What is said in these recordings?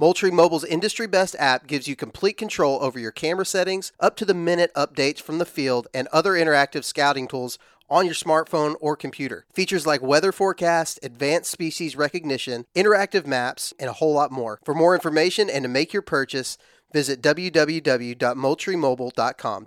Moultrie Mobile's industry best app gives you complete control over your camera settings, up to the minute updates from the field, and other interactive scouting tools on your smartphone or computer. Features like weather forecast, advanced species recognition, interactive maps, and a whole lot more. For more information and to make your purchase, visit www.moultriemobile.com.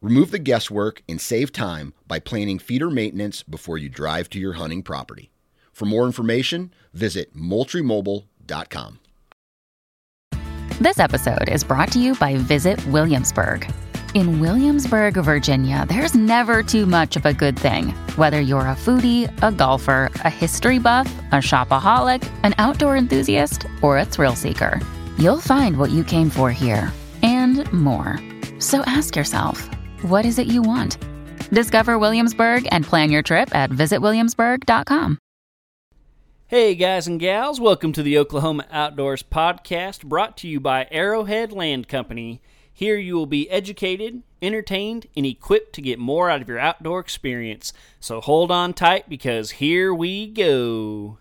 Remove the guesswork and save time by planning feeder maintenance before you drive to your hunting property. For more information, visit moultriemobile.com. This episode is brought to you by Visit Williamsburg. In Williamsburg, Virginia, there's never too much of a good thing. Whether you're a foodie, a golfer, a history buff, a shopaholic, an outdoor enthusiast, or a thrill seeker, you'll find what you came for here and more. So ask yourself, what is it you want? Discover Williamsburg and plan your trip at visitwilliamsburg.com. Hey, guys and gals, welcome to the Oklahoma Outdoors Podcast brought to you by Arrowhead Land Company. Here you will be educated, entertained, and equipped to get more out of your outdoor experience. So hold on tight because here we go.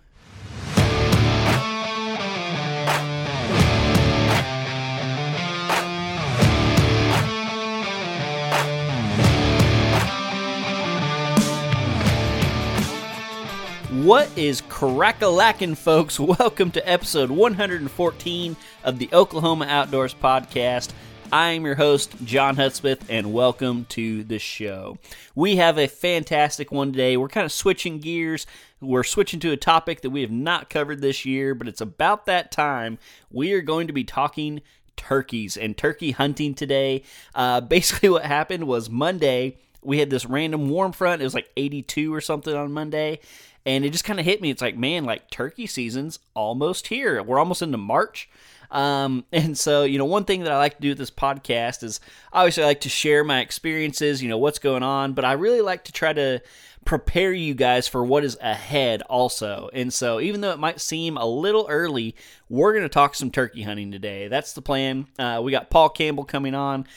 What is crack-a-lackin', folks? Welcome to episode 114 of the Oklahoma Outdoors Podcast. I am your host, John Hudspeth, and welcome to the show. We have a fantastic one today. We're kind of switching gears. We're switching to a topic that we have not covered this year, but it's about that time. We are going to be talking turkeys and turkey hunting today. Uh, basically, what happened was Monday, we had this random warm front. It was like 82 or something on Monday. And it just kind of hit me. It's like, man, like turkey season's almost here. We're almost into March. Um, and so, you know, one thing that I like to do with this podcast is obviously I like to share my experiences, you know, what's going on, but I really like to try to prepare you guys for what is ahead also. And so, even though it might seem a little early, we're going to talk some turkey hunting today. That's the plan. Uh, we got Paul Campbell coming on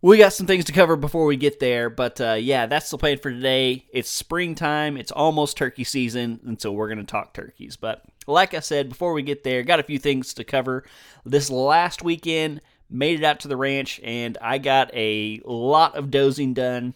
we got some things to cover before we get there, but uh, yeah, that's the plan for today. It's springtime, it's almost turkey season, and so we're going to talk turkeys. But like I said, before we get there, got a few things to cover. This last weekend, made it out to the ranch, and I got a lot of dozing done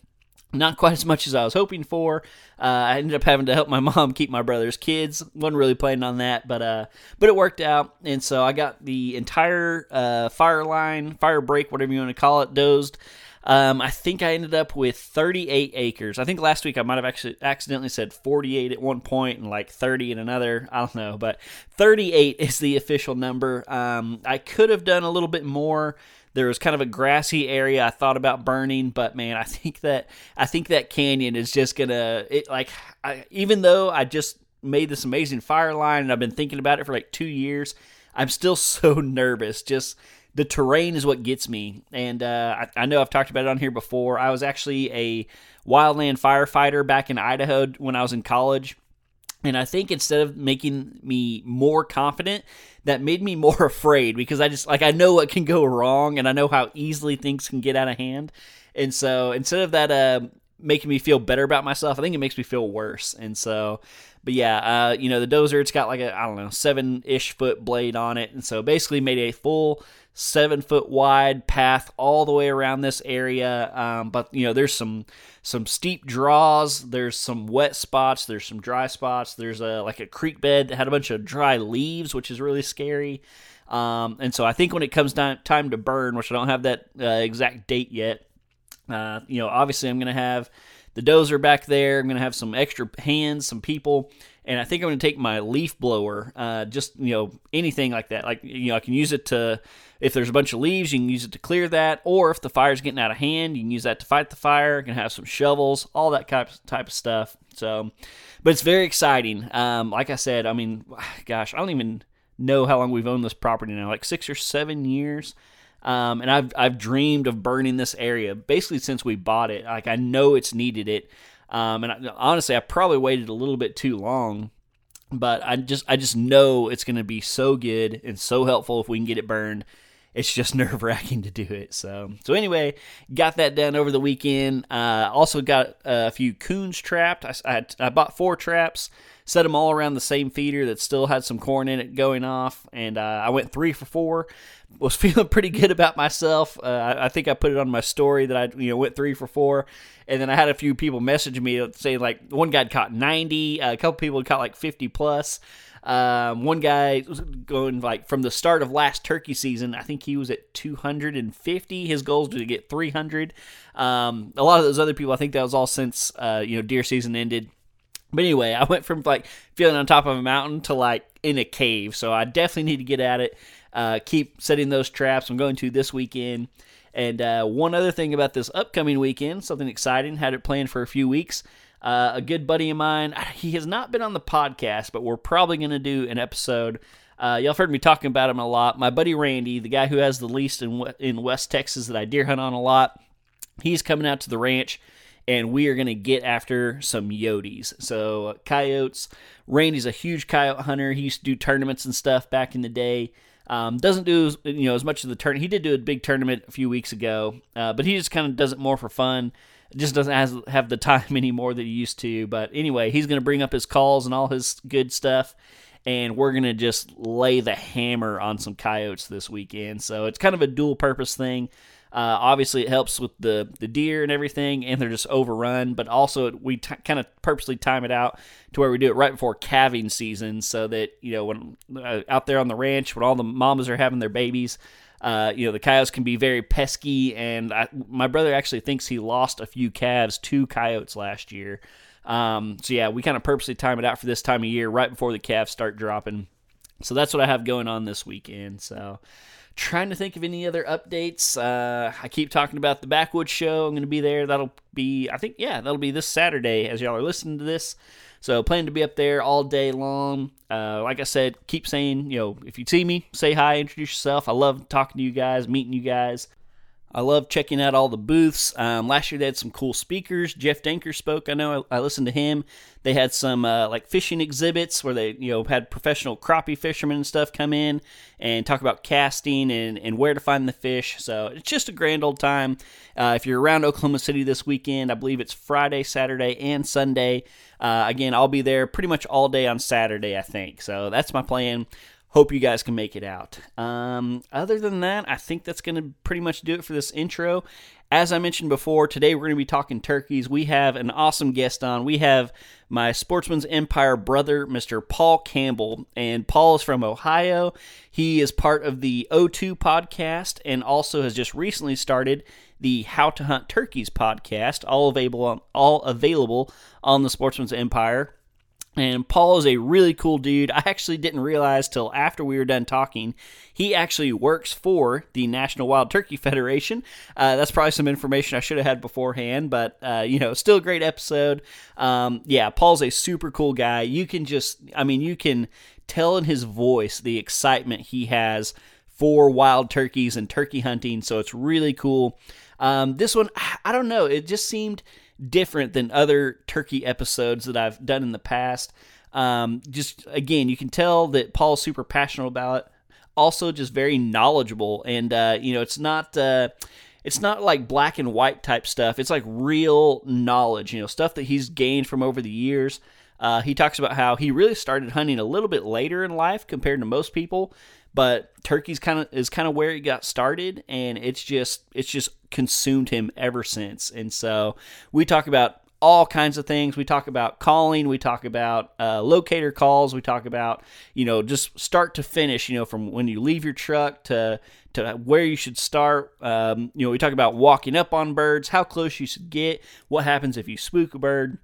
not quite as much as I was hoping for. Uh, I ended up having to help my mom keep my brother's kids. wasn't really planning on that, but uh, but it worked out, and so I got the entire uh, fire line, fire break, whatever you want to call it, dozed. Um, I think I ended up with 38 acres. I think last week I might have actually accidentally said 48 at one point and like 30 in another. I don't know, but 38 is the official number. Um, I could have done a little bit more. There was kind of a grassy area I thought about burning, but man, I think that I think that canyon is just gonna it like I, even though I just made this amazing fire line and I've been thinking about it for like two years, I'm still so nervous. Just the terrain is what gets me, and uh, I, I know I've talked about it on here before. I was actually a wildland firefighter back in Idaho when I was in college and I think instead of making me more confident, that made me more afraid because I just like I know what can go wrong and I know how easily things can get out of hand. And so instead of that uh, making me feel better about myself, I think it makes me feel worse. And so, but yeah, uh, you know the dozer, it's got like a I don't know seven ish foot blade on it, and so basically made a full seven foot wide path all the way around this area. Um, but you know there's some some steep draws, there's some wet spots, there's some dry spots. There's a like a creek bed that had a bunch of dry leaves, which is really scary. Um, and so I think when it comes time time to burn, which I don't have that uh, exact date yet, uh, you know, obviously I'm to have the dozer back there. I'm to have some extra hands, some people, and I think I'm going to take my leaf blower, uh, just you know anything like that. Like you know, I can use it to if there's a bunch of leaves, you can use it to clear that, or if the fire's getting out of hand, you can use that to fight the fire. You can have some shovels, all that type of stuff. So, but it's very exciting. Um, like I said, I mean, gosh, I don't even know how long we've owned this property now, like six or seven years. Um, and I've I've dreamed of burning this area basically since we bought it. Like I know it's needed it, um, and I, honestly, I probably waited a little bit too long. But I just I just know it's going to be so good and so helpful if we can get it burned. It's just nerve wracking to do it. So so anyway, got that done over the weekend. Uh, also got a few coons trapped. I, I, I bought four traps set them all around the same feeder that still had some corn in it going off, and uh, I went three for four. Was feeling pretty good about myself. Uh, I, I, think I put it on my story that I you know went three for four, and then I had a few people message me saying like one guy caught ninety, a couple people caught like fifty plus. Um, one guy was going like from the start of last turkey season, I think he was at 250. His goal was to get 300. Um, a lot of those other people, I think that was all since uh, you know deer season ended. But anyway, I went from like feeling on top of a mountain to like in a cave. So I definitely need to get at it. Uh, keep setting those traps. I'm going to this weekend. And uh, one other thing about this upcoming weekend, something exciting, had it planned for a few weeks. Uh, a good buddy of mine, he has not been on the podcast, but we're probably going to do an episode. Uh, y'all have heard me talking about him a lot. My buddy Randy, the guy who has the lease in in West Texas that I deer hunt on a lot, he's coming out to the ranch and we are going to get after some yotes. So, coyotes. Randy's a huge coyote hunter. He used to do tournaments and stuff back in the day. Um, doesn't do you know as much of the tournament. He did do a big tournament a few weeks ago, uh, but he just kind of does it more for fun. Just doesn't has, have the time anymore that he used to. But anyway, he's going to bring up his calls and all his good stuff, and we're going to just lay the hammer on some coyotes this weekend. So it's kind of a dual purpose thing. Uh, obviously, it helps with the, the deer and everything, and they're just overrun. But also, we t- kind of purposely time it out to where we do it right before calving season, so that you know when uh, out there on the ranch when all the mamas are having their babies. Uh, you know the coyotes can be very pesky, and I, my brother actually thinks he lost a few calves to coyotes last year. Um, so yeah, we kind of purposely time it out for this time of year, right before the calves start dropping. So that's what I have going on this weekend. So Trying to think of any other updates. Uh, I keep talking about the Backwoods show. I'm going to be there. That'll be, I think, yeah, that'll be this Saturday as y'all are listening to this. So plan to be up there all day long. Uh, like I said, keep saying, you know, if you see me, say hi, introduce yourself. I love talking to you guys, meeting you guys. I love checking out all the booths. Um, last year they had some cool speakers. Jeff Danker spoke. I know I, I listened to him. They had some uh, like fishing exhibits where they you know had professional crappie fishermen and stuff come in and talk about casting and, and where to find the fish. So it's just a grand old time. Uh, if you're around Oklahoma City this weekend, I believe it's Friday, Saturday, and Sunday. Uh, again, I'll be there pretty much all day on Saturday, I think. So that's my plan hope you guys can make it out. Um, other than that, I think that's going to pretty much do it for this intro. As I mentioned before, today we're going to be talking turkeys. We have an awesome guest on. We have my Sportsman's Empire brother, Mr. Paul Campbell. And Paul is from Ohio. He is part of the O2 podcast and also has just recently started the How to Hunt Turkeys podcast, all available on, all available on the Sportsman's Empire. And Paul is a really cool dude. I actually didn't realize till after we were done talking, he actually works for the National Wild Turkey Federation. Uh, that's probably some information I should have had beforehand, but uh, you know, still a great episode. Um, yeah, Paul's a super cool guy. You can just, I mean, you can tell in his voice the excitement he has for wild turkeys and turkey hunting. So it's really cool. Um, this one, I don't know, it just seemed different than other turkey episodes that I've done in the past. Um, just again, you can tell that Paul's super passionate about it. Also, just very knowledgeable, and uh, you know, it's not uh, it's not like black and white type stuff. It's like real knowledge, you know, stuff that he's gained from over the years. Uh, he talks about how he really started hunting a little bit later in life compared to most people, but turkey's kind of is kind of where he got started, and it's just it's just consumed him ever since. And so we talk about all kinds of things. We talk about calling, we talk about uh, locator calls, we talk about you know just start to finish. You know from when you leave your truck to to where you should start. Um, you know we talk about walking up on birds, how close you should get, what happens if you spook a bird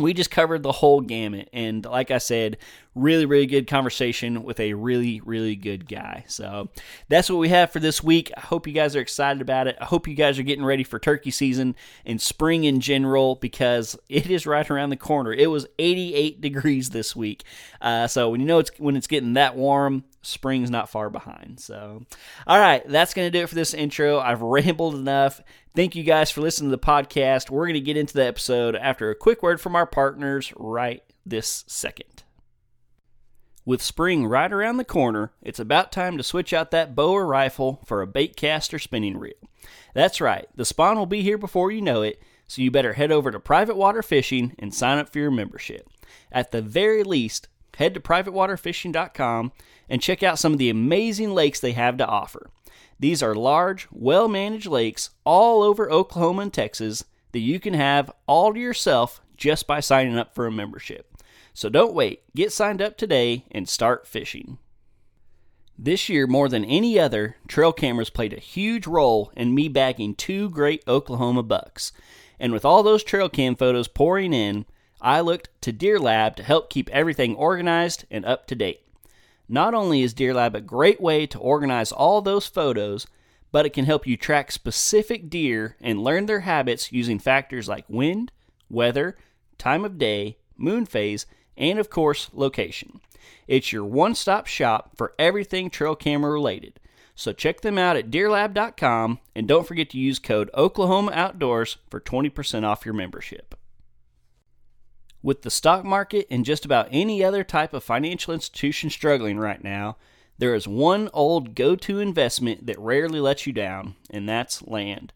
we just covered the whole gamut and like i said really really good conversation with a really really good guy so that's what we have for this week i hope you guys are excited about it i hope you guys are getting ready for turkey season and spring in general because it is right around the corner it was 88 degrees this week uh, so when you know it's when it's getting that warm spring's not far behind. So, all right, that's going to do it for this intro. I've rambled enough. Thank you guys for listening to the podcast. We're going to get into the episode after a quick word from our partners right this second. With spring right around the corner, it's about time to switch out that bow or rifle for a bait cast or spinning reel. That's right, the spawn will be here before you know it, so you better head over to Private Water Fishing and sign up for your membership. At the very least, head to privatewaterfishing.com and check out some of the amazing lakes they have to offer. These are large, well managed lakes all over Oklahoma and Texas that you can have all to yourself just by signing up for a membership. So don't wait, get signed up today and start fishing. This year, more than any other, trail cameras played a huge role in me bagging two great Oklahoma bucks. And with all those trail cam photos pouring in, I looked to Deer Lab to help keep everything organized and up to date. Not only is Deer Lab a great way to organize all those photos, but it can help you track specific deer and learn their habits using factors like wind, weather, time of day, moon phase, and of course, location. It's your one stop shop for everything trail camera related. So check them out at deerlab.com and don't forget to use code Oklahoma Outdoors for 20% off your membership. With the stock market and just about any other type of financial institution struggling right now, there is one old go to investment that rarely lets you down, and that's land.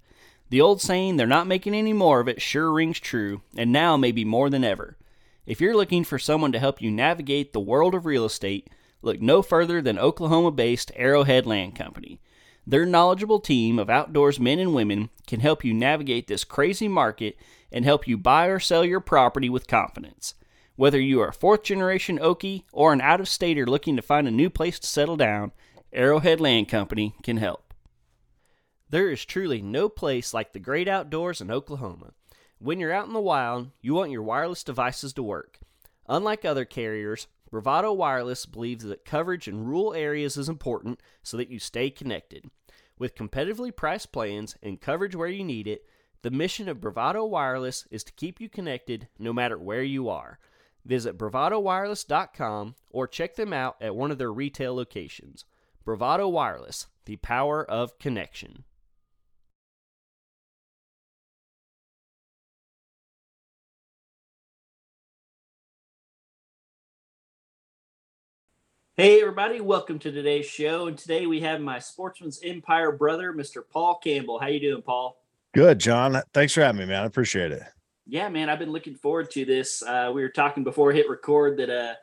The old saying, they're not making any more of it, sure rings true, and now maybe more than ever. If you're looking for someone to help you navigate the world of real estate, look no further than Oklahoma based Arrowhead Land Company. Their knowledgeable team of outdoors men and women can help you navigate this crazy market and help you buy or sell your property with confidence. Whether you are a fourth generation Okie or an out of stater looking to find a new place to settle down, Arrowhead Land Company can help. There is truly no place like the great outdoors in Oklahoma. When you're out in the wild, you want your wireless devices to work. Unlike other carriers, Bravado Wireless believes that coverage in rural areas is important so that you stay connected. With competitively priced plans and coverage where you need it, the mission of Bravado Wireless is to keep you connected no matter where you are. Visit bravadowireless.com or check them out at one of their retail locations. Bravado Wireless, the power of connection. Hey everybody, welcome to today's show. And today we have my Sportsman's Empire brother, Mr. Paul Campbell. How you doing, Paul? Good, John. Thanks for having me, man. I appreciate it. Yeah, man, I've been looking forward to this. Uh, we were talking before hit record that uh,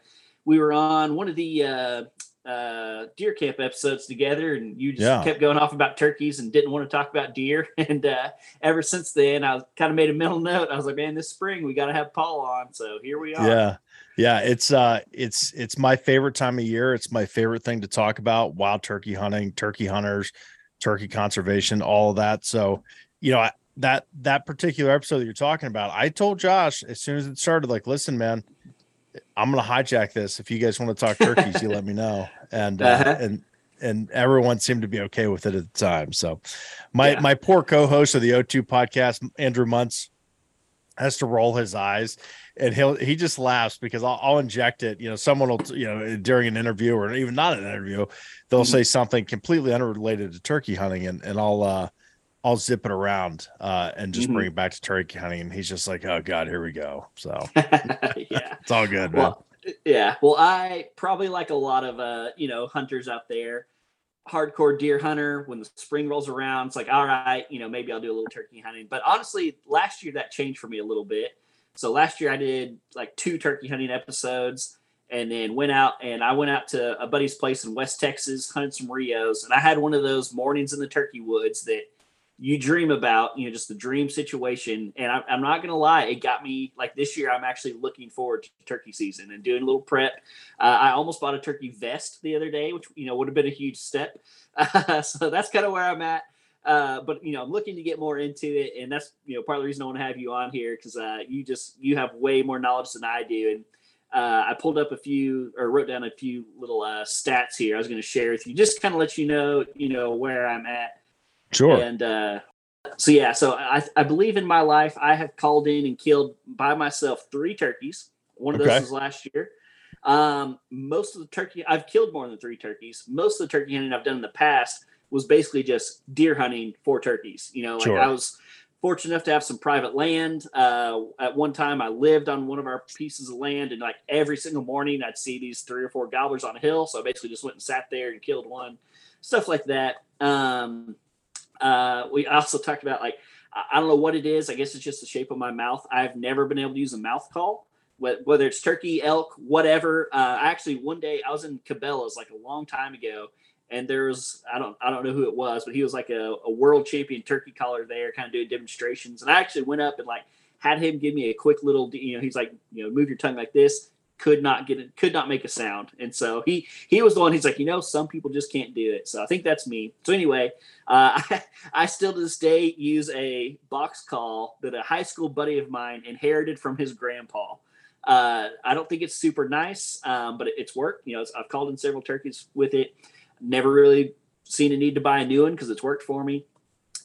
we were on one of the uh, uh, deer camp episodes together, and you just yeah. kept going off about turkeys and didn't want to talk about deer. And uh, ever since then, I kind of made a mental note. I was like, man, this spring we got to have Paul on. So here we are. Yeah, yeah, it's uh it's it's my favorite time of year. It's my favorite thing to talk about, wild turkey hunting, turkey hunters, turkey conservation, all of that. So, you know, I, that that particular episode that you're talking about, I told Josh as soon as it started like, "Listen, man, I'm going to hijack this. If you guys want to talk turkeys, you let me know." And uh, uh-huh. and and everyone seemed to be okay with it at the time. So, my yeah. my poor co-host of the O2 podcast, Andrew Muntz, has to roll his eyes and he'll he just laughs because I'll, I'll, inject it. You know, someone will you know during an interview or even not an interview, they'll mm-hmm. say something completely unrelated to turkey hunting, and and I'll uh I'll zip it around uh and just mm-hmm. bring it back to turkey hunting, and he's just like, oh god, here we go. So yeah, it's all good. Well, man. yeah. Well, I probably like a lot of uh you know hunters out there hardcore deer hunter when the spring rolls around it's like all right you know maybe i'll do a little turkey hunting but honestly last year that changed for me a little bit So last year I did like two turkey hunting episodes and then went out and I went out to a buddy's place in West Texas, hunted some Rios, and I had one of those mornings in the turkey woods that you dream about, you know, just the dream situation. And I, am not going to lie, it got me like this year. I'm actually looking forward to turkey season and doing a little prep. Uh, I almost bought a turkey vest the other day, which, you know, would have been a huge step. Uh, so that's kind of where I'm at. Uh, but you know, I'm looking to get more into it, and that's you know part of the reason I want to have you on here because uh, you just you have way more knowledge than I do, and uh, I pulled up a few or wrote down a few little uh, stats here. I was going to share with you, just kind of let you know, you know, where I'm at Sure. And uh, so yeah, so I, I believe in my life I have called in and killed by myself three turkeys. One of okay. those was last year. Um, most of the turkey I've killed more than three turkeys. Most of the turkey hunting I've done in the past was basically just deer hunting for turkeys. You know, like sure. I was fortunate enough to have some private land. Uh, at one time, I lived on one of our pieces of land, and like every single morning, I'd see these three or four gobblers on a hill. So I basically just went and sat there and killed one, stuff like that. Um, uh, we also talked about like I don't know what it is. I guess it's just the shape of my mouth. I've never been able to use a mouth call, whether it's turkey, elk, whatever. Uh, actually, one day I was in Cabela's like a long time ago, and there's I don't I don't know who it was, but he was like a, a world champion turkey caller there, kind of doing demonstrations. And I actually went up and like had him give me a quick little, you know, he's like, you know, move your tongue like this could not get it, could not make a sound. And so he he was the one. He's like, you know, some people just can't do it. So I think that's me. So anyway, uh, I, I still to this day use a box call that a high school buddy of mine inherited from his grandpa. Uh, I don't think it's super nice, um, but it, it's worked. You know, I've called in several turkeys with it. Never really seen a need to buy a new one because it's worked for me.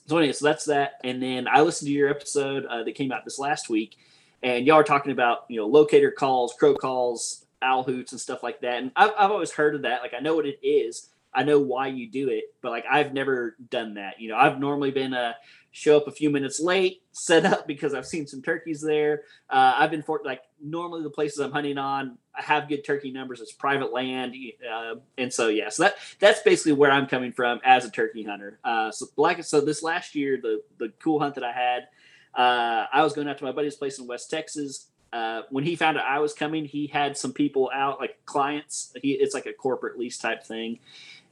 So anyway, so that's that. And then I listened to your episode uh, that came out this last week and y'all are talking about you know locator calls, crow calls, owl hoots, and stuff like that. And I've I've always heard of that. Like I know what it is. I know why you do it, but like I've never done that. You know, I've normally been a show up a few minutes late, set up because I've seen some turkeys there. Uh, I've been for like normally the places I'm hunting on, have good turkey numbers. It's private land, uh, and so yeah, so that that's basically where I'm coming from as a turkey hunter. Uh, so like so this last year, the the cool hunt that I had uh, I was going out to my buddy's place in West Texas. Uh, when he found out I was coming, he had some people out, like clients. He, it's like a corporate lease type thing.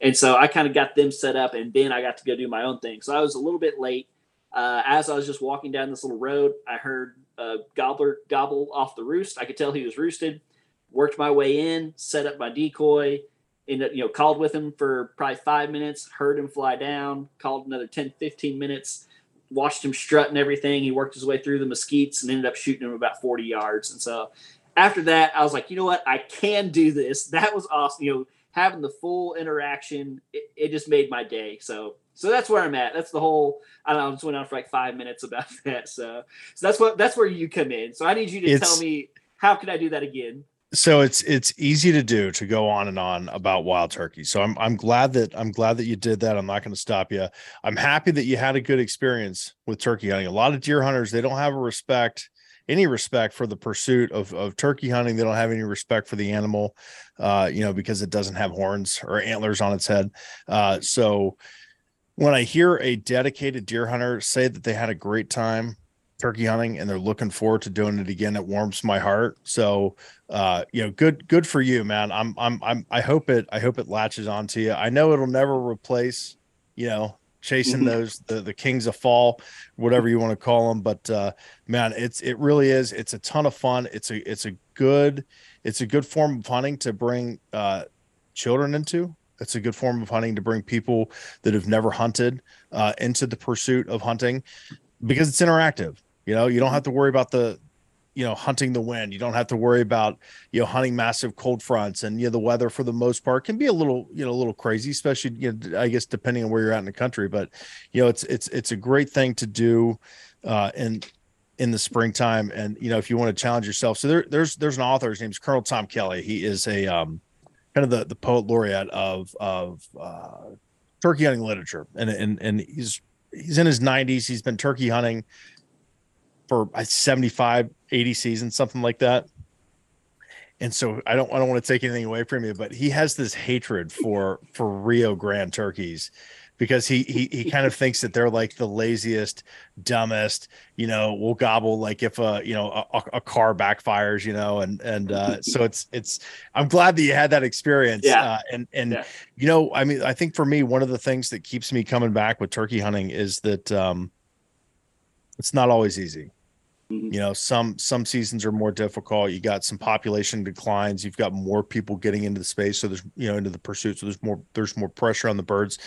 And so I kind of got them set up, and then I got to go do my own thing. So I was a little bit late. Uh, as I was just walking down this little road, I heard a gobbler gobble off the roost. I could tell he was roosted. Worked my way in, set up my decoy, ended you know, called with him for probably five minutes, heard him fly down, called another 10, 15 minutes watched him strut and everything. He worked his way through the mesquites and ended up shooting him about 40 yards. And so after that, I was like, you know what? I can do this. That was awesome. You know, having the full interaction, it, it just made my day. So so that's where I'm at. That's the whole. I don't know. I just went on for like five minutes about that. So, so that's what that's where you come in. So I need you to it's, tell me how can I do that again so it's it's easy to do to go on and on about wild turkey. So i'm i'm glad that i'm glad that you did that. I'm not going to stop you i'm happy that you had a good experience with turkey hunting. A lot of deer hunters they don't have a respect any respect for the pursuit of of turkey hunting. They don't have any respect for the animal uh you know because it doesn't have horns or antlers on its head. Uh so when i hear a dedicated deer hunter say that they had a great time turkey hunting and they're looking forward to doing it again. It warms my heart. So uh you know good good for you man. I'm i'm i'm i hope it i hope it latches onto you. I know it'll never replace you know chasing mm-hmm. those the the kings of fall whatever you want to call them but uh man it's it really is it's a ton of fun. It's a it's a good it's a good form of hunting to bring uh children into. It's a good form of hunting to bring people that have never hunted uh, into the pursuit of hunting because it's interactive. You know, you don't have to worry about the, you know, hunting the wind. You don't have to worry about, you know, hunting massive cold fronts and, you know, the weather for the most part can be a little, you know, a little crazy, especially, you know, I guess, depending on where you're at in the country. But, you know, it's, it's, it's a great thing to do uh, in, in the springtime. And, you know, if you want to challenge yourself. So there, there's, there's an author, his name's Colonel Tom Kelly. He is a, um, kind of the, the poet laureate of, of, uh, turkey hunting literature. And, and, and he's, he's in his 90s. He's been turkey hunting for 75, 80 seasons, something like that. And so I don't I don't want to take anything away from you, but he has this hatred for for Rio Grande turkeys because he he he kind of thinks that they're like the laziest, dumbest. You know, will gobble like if a you know a, a car backfires. You know, and and uh, so it's it's. I'm glad that you had that experience. Yeah. Uh, and and Yeah. you know, I mean, I think for me, one of the things that keeps me coming back with turkey hunting is that um, it's not always easy Mhm. you know some some seasons are more difficult. You got some population declines. You've got more people getting into the space. So there's you know into the pursuit. So there's more there's more pressure on the birds.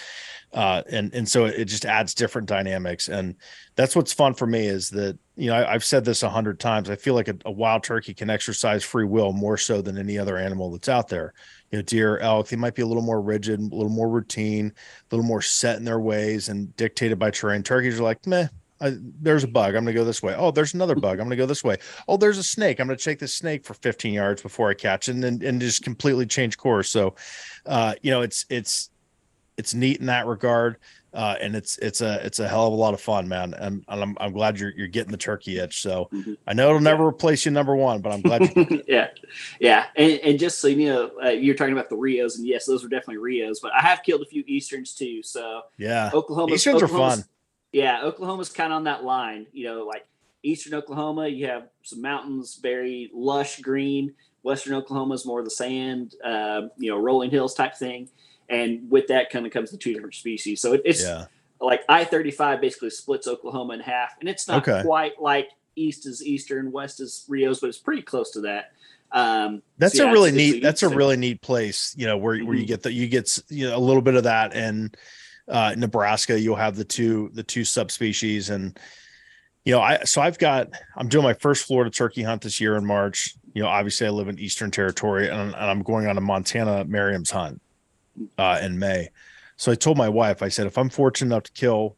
Uh and and so it just adds different dynamics. And that's what's fun for me is that you know I, i've said this a hundred times. I feel like a, a wild turkey can exercise free will more so than any other animal that's out there. You know deer elk they might be a little more rigid a little more routine a little more set in their ways and dictated by terrain. Turkeys are like meh I, there's a bug. I'm going to go this way. Oh, there's another bug. I'm going to go this way. Oh, there's a snake. I'm going to take this snake for 15 yards before I catch it and then and just completely change course. So, uh, you know, it's it's it's neat in that regard, uh, and it's it's a it's a hell of a lot of fun, man. And, and I'm I'm glad you're you're getting the turkey itch. So Mhm. I know it'll never replace you number one, but I'm glad. You, yeah, yeah, and, and just so you know, uh, you're talking about the Rios, and yes, those were definitely Rios, but I have killed a few Easterns too. So yeah, Oklahoma, Easterns are fun. Yeah, Oklahoma's kind of on that line. You know, like Eastern Oklahoma, you have some mountains, very lush green. Western Oklahoma is more of the sand, uh, you know, rolling hills type thing. And with that kind of comes the two different species. So it, it's yeah, like I 35 basically splits Oklahoma in half. And it's not Okay. quite like East is Eastern, West is Rios, but it's pretty close to that. Um, that's so a really neat. That's a really neat place. You know, where where you Mhm. get the you get you know a little bit of that and uh, Nebraska, you'll have the two the two subspecies, and you know, I so I've got I'm doing my first Florida turkey hunt this year in March. You know, obviously I live in Eastern Territory, and, and I'm going on a Montana Merriam's hunt uh, in May. So I told my wife, I said, if I'm fortunate enough to kill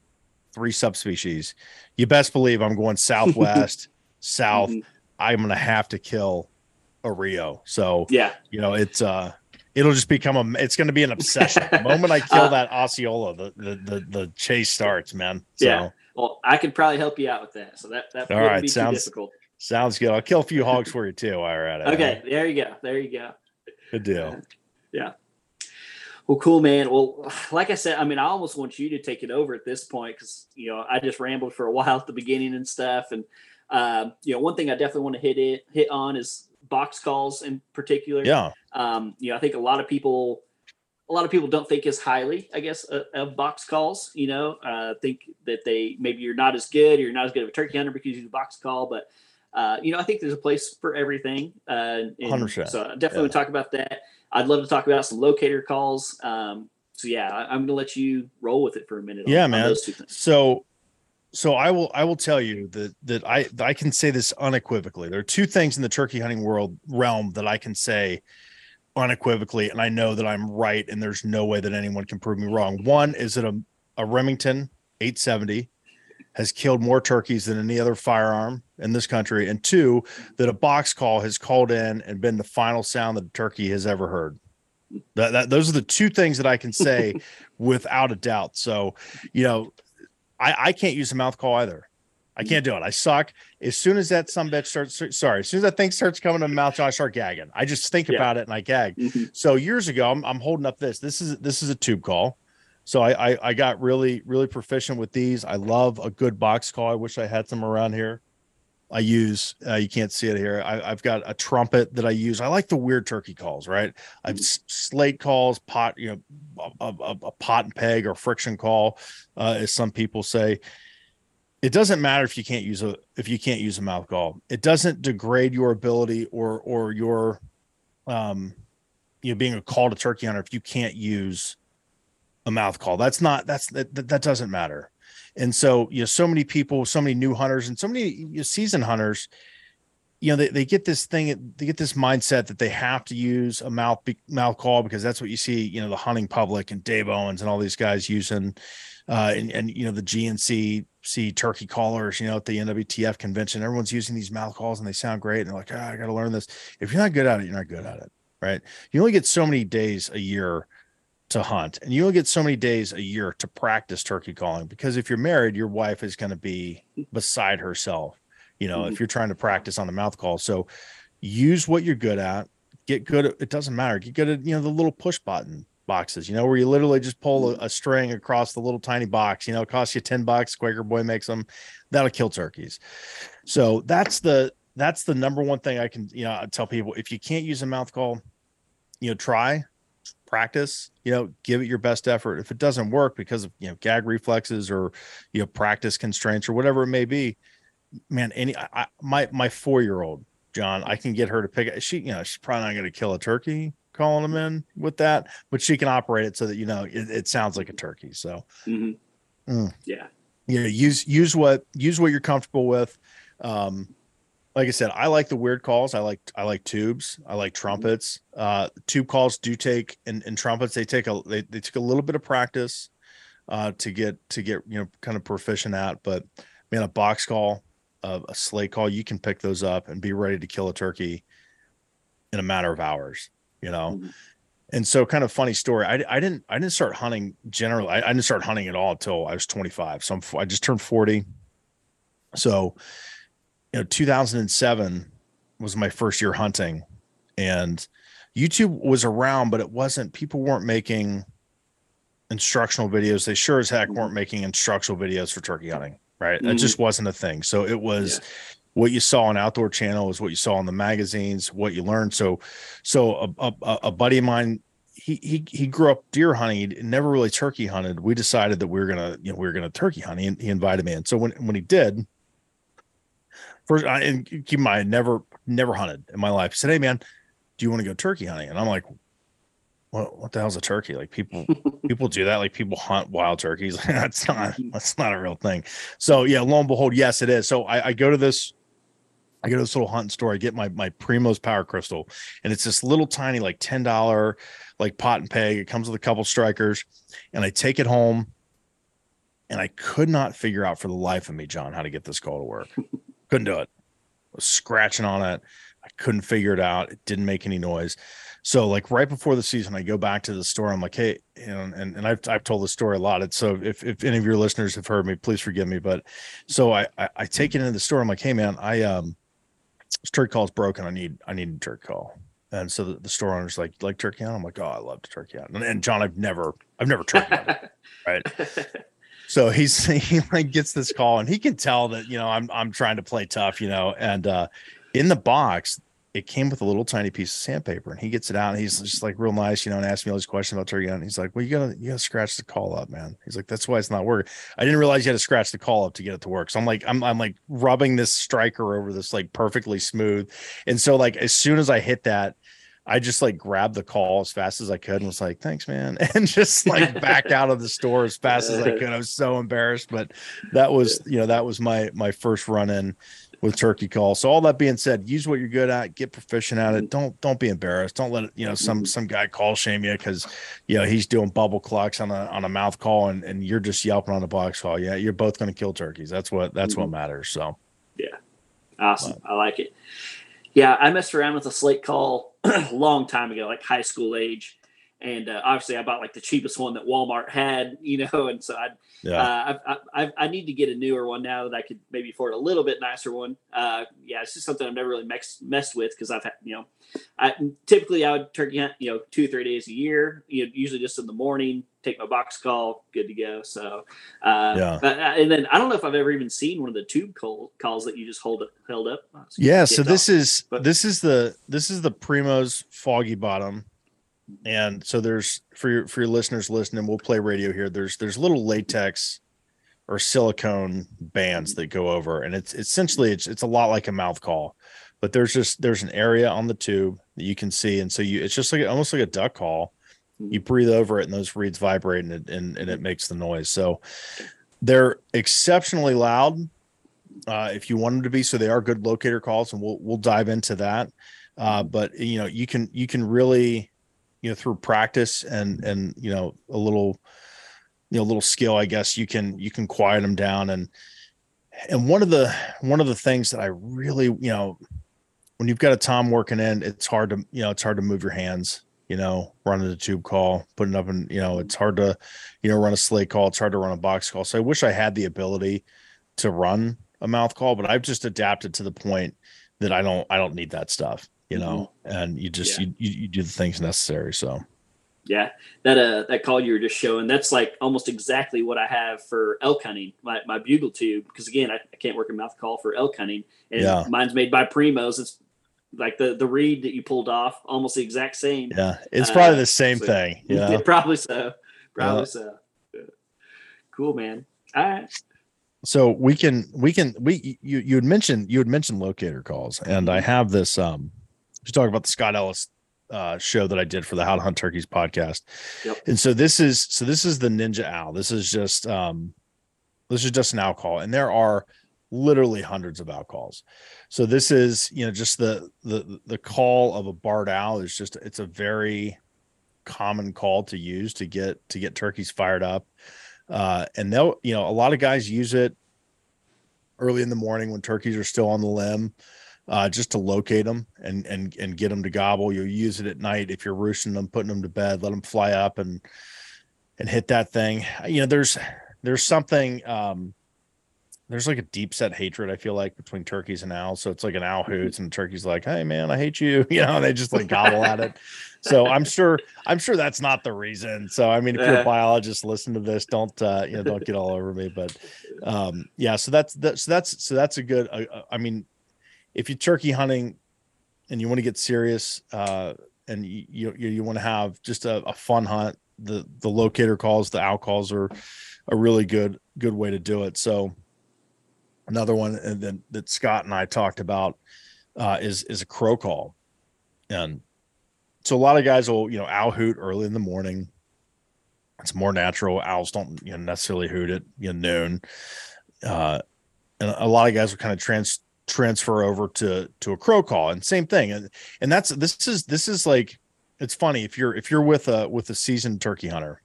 three subspecies, you best believe I'm going southwest, south. Mhm. I'm going to have to kill a Rio. So Yeah. you know, it's uh it'll just become a it's gonna be an obsession. The moment I kill Uh, that Osceola, the, the the the chase starts, man. So Yeah. Well, I could probably help you out with that. So that, that All wouldn't be sounds- difficult. sounds good. I'll kill a few hogs for you too while we're at it. Okay. There you go. There you go. Good deal. Yeah. Well, cool, man. Well, like I said, I mean, I almost want you to take it over at this point because you know I just rambled for a while at the beginning and stuff. And um, you know, one thing I definitely want to hit it hit on is box calls in particular. Yeah. Um, you know, I think a lot of people, a lot of people don't think as highly, I guess, of, of box calls. You know, uh, think that they maybe you're not as good, or you're not as good of a turkey hunter because you do box call, but. Uh, you know, I think there's a place for everything. Uh, and 100%. So I definitely Yeah. want to talk about that. I'd love to talk about some locator calls. Um, so yeah, I, I'm going to let you roll with it for a minute. Yeah, on man. those two things. So so I will I will tell you that that I that I can say this unequivocally. There are two things in the turkey hunting world realm that I can say unequivocally, and I know that I'm right, and there's no way that anyone can prove me wrong. One is that a, a Remington 870 has killed more turkeys than any other firearm in this country, and two, that a box call has called in and been the final sound that a turkey has ever heard. That, that those are the two things that I can say without a doubt. So, you know, I, I can't use a mouth call either. I can't do it. I suck. As soon as that some bitch starts, sorry, as soon as that thing starts coming to my mouth, I start gagging. I just think Yeah. about it and I gag. Mhm. So years ago, I'm, I'm holding up this. This is this is a tube call. So I, I I got really really proficient with these. I love a good box call. I wish I had some around here. I use uh, you can't see it here. I, I've got a trumpet that I use. I like the weird turkey calls, right? I've s- slate calls, pot, you know, a, a, a pot and peg or friction call, uh, as some people say. It doesn't matter if you can't use a if you can't use a mouth call. It doesn't degrade your ability or or your um you know being a call to turkey hunter if you can't use a mouth call. That's not that's that that, that doesn't matter. And so, you know, so many people, so many new hunters and so many you know, seasoned hunters, you know, they, they get this thing, they get this mindset that they have to use a mouth mouth call because that's what you see, you know, the hunting public and Dave Owens and all these guys using, uh, and, and you know, the GNC see turkey callers, you know, at the NWTF convention, everyone's using these mouth calls and they sound great. And they're like, ah, I got to learn this. If you're not good at it, you're not good at it. Right. You only get so many days a year to hunt and you only get so many days a year to practice turkey calling because if you're married your wife is going to be beside herself you know if mm-hmm. you're trying to practice on the mouth call so use what you're good at get good at it doesn't matter get good at you know the little push button boxes, you know, where you literally just pull a, mm-hmm. a, string across the little tiny box, you know, it costs you 10 bucks. Quaker Boy makes them. That'll kill turkeys. So that's the that's the number one thing I can, you know, tell people if you can't use a mouth call, you know, try, practice, you know, give it your best effort. If it doesn't work because of, you know, gag reflexes or, you know, practice constraints or whatever it may be, man, any, I, my, my four year old, John, I can get her to pick it. She, you know, she's probably not going to kill a turkey calling them in with that, but she can operate it so that, you know, it, it sounds like a turkey. So, mm-hmm. mm. yeah. Yeah. Use, use what, use what you're comfortable with. Um, like I said, I like the weird calls. I like I like tubes. I like trumpets. Uh, tube calls do take and, and trumpets. They take a they, they take a little bit of practice uh, to get to get you know kind of proficient at. But man, a box call, a, a slate call, you can pick those up and be ready to kill a turkey in a matter of hours. You know. Mm-hmm. And so, kind of funny story. I, I didn't I didn't start hunting generally. I, I didn't start hunting at all until I was 25. So I'm, I just turned 40. So you know 2007 was my first year hunting and youtube was around but it wasn't people weren't making instructional videos they sure as heck weren't making instructional videos for turkey hunting right mm-hmm. just wasn't a thing so it was yeah. what you saw on outdoor channel was what you saw in the magazines what you learned so so a, a, a buddy of mine he, he he grew up deer hunting. He never really turkey hunted. We decided that we were gonna you know we were gonna turkey hunt. He, he invited me in. So when when he did, first I, and keep in mind never never hunted in my life. He said, Hey man, do you want to go turkey hunting? And I'm like, what what the hell's a turkey? Like people people do that, like people hunt wild turkeys. that's not mm-hmm. that's not a real thing. So yeah, lo and behold, yes, it is. So I, I go to this I go to this little hunting store. I get my my Primos Power Crystal, and it's this little tiny like ten dollar like pot and peg. It comes with a couple strikers, and I take it home, and I could not figure out for the life of me, John, how to get this call to work. Couldn't do it. I was scratching on it. I couldn't figure it out. It didn't make any noise. So like right before the season, I go back to the store. I'm like, hey, you know, and, and I've I've told the story a lot. It's so if, if any of your listeners have heard me, please forgive me. But so I, I, I take it into the store. I'm like, hey man, I um this turkey call is broken. I need I need a turkey call. And so the, the store owner's like, like turkey on. I'm like, oh, I love turkey on. And, and John, I've never I've never turkey on, right? So he's he like gets this call and he can tell that you know i'm i'm trying to play tough you know and uh in the box it came with a little tiny piece of sandpaper and he gets it out and he's just like real nice you know and asks me all these questions about turkey and he's like well you gotta you gotta scratch the call up man. He's like that's why it's not working. I didn't realize you had to scratch the call up to get it to work. So i'm like i'm, I'm like rubbing this striker over this like perfectly smooth. And so like as soon as i hit that I just like grabbed the call as fast as I could and was like, thanks, man. And just like back out of the store as fast as I could. I was so embarrassed, but that was, you know, that was my, my first run in with turkey call. So all that being said, use what you're good at, get proficient at it. Don't, don't be embarrassed. Don't let it, you know, some, some guy call shame you because, you know, he's doing bubble clucks on a, on a mouth call and, and you're just yelping on a box call. Yeah. You're both going to kill turkeys. That's what, that's mm-hmm. what matters. So, yeah. Awesome. But, I like it. Yeah. I messed around with a slate call long time ago, like high school age. And uh, obviously, I bought like the cheapest one that Walmart had, you know. And so I, yeah. uh, I, I, I, need to get a newer one now that I could maybe afford a little bit nicer one. Uh, yeah, it's just something I've never really messed messed with because I've had, you know, I typically I would turkey hunt, you know, two three days a year. You know, usually just in the morning, take my box call, good to go. So, uh, yeah. But, uh, and then I don't know if I've ever even seen one of the tube call, calls that you just hold up, held up. Yeah. So this off. is but, this is the this is the Primos Foggy Bottom, and so there's for your for your listeners listening, we'll play radio here. There's there's little latex or silicone bands that go over, and it's essentially it's it's a lot like a mouth call, but there's just there's an area on the tube that you can see, and so you it's just like almost like a duck call you breathe over it and those reeds vibrate and it, and, and it makes the noise. So they're exceptionally loud. Uh, if you want them to be, so they are good locator calls and we'll, we'll dive into that. Uh, but you know, you can, you can really, you know, through practice and, and, you know, a little, you know, a little skill, I guess you can, you can quiet them down. And, and one of the, one of the things that I really, you know, when you've got a tom working in, it's hard to, you know, it's hard to move your hands you know, running a tube call, putting up and you know, it's hard to, you know, run a slate call. It's hard to run a box call. So I wish I had the ability to run a mouth call, but I've just adapted to the point that I don't I don't need that stuff, you know, mm-hmm. and you just yeah. you, you, you do the things necessary. So Yeah, that uh that call you were just showing, that's like almost exactly what I have for elk hunting. My my bugle tube, because again, I, I can't work a mouth call for elk hunting, and Yeah. mine's made by Primos. It's like the the reed that you pulled off, almost the exact same. Yeah, it's Uh, probably the same so- thing. Yeah, know? probably so. Probably Yeah. so. Yeah. Cool, man. All right. so we can we can we you you had mentioned you had mentioned locator calls and i have this um just talking about the scott ellis uh show that i did for the how to hunt turkeys podcast. Yep. and so this is so this is the ninja owl. This is just um this is just an owl call and there are literally hundreds of owl calls. So this is you know just the the the call of a barred owl is just it's a very common call to use to get to get turkeys fired up. Uh, and they'll you know a lot of guys use it early in the morning when turkeys are still on the limb uh, just to locate them and and and get them to gobble. You'll use it at night if you're roosting them putting them to bed let them fly up and and hit that thing. You know there's there's something um there's like a deep set hatred i feel like between turkeys and owls. So it's like an owl hoots and the turkey's like hey man i hate you you know and they just like gobble at it. So i'm sure i'm sure that's not the reason. So i mean if you're a biologist listen to this. Don't uh you know don't get all over me but um yeah so that's that's so that's so that's a good uh, uh, i mean if you're turkey hunting and you want to get serious uh and you you, you want to have just a, a fun hunt the the locator calls the owl calls are a really good good way to do it. So another one and then that scott and i talked about uh is is a crow call. And so a lot of guys will you know owl hoot early in the morning. It's more natural. Owls don't you know necessarily hoot at you know noon. Uh and a lot of guys will kind of trans transfer over to to a crow call and same thing and and that's this is this is like it's funny if you're if you're with a with a seasoned turkey hunter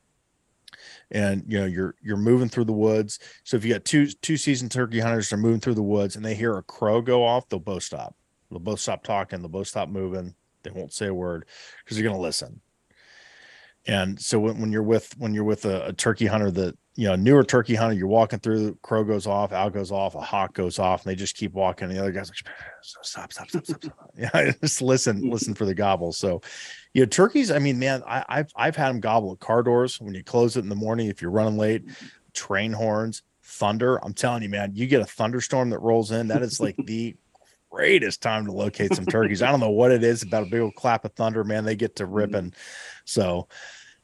and you know you're you're moving through the woods so if you got two two seasoned turkey hunters are moving through the woods and they hear a crow go off they'll both stop. They'll both stop talking they'll both stop moving they won't say a word because they're going to listen. And so when, when you're with when you're with a, a turkey hunter that you know newer turkey hunter you're walking through crow goes off owl goes off a hawk goes off and they just keep walking and the other guy's like stop stop stop stop stop. Yeah just listen listen for the gobbles. So you know turkeys i mean man I, i've i've had them gobble at car doors when you close it in the morning if you're running late train horns thunder i'm telling you man you get a thunderstorm that rolls in that is like the greatest time to locate some turkeys. I don't know what it is about a big old clap of thunder man they get to ripping. So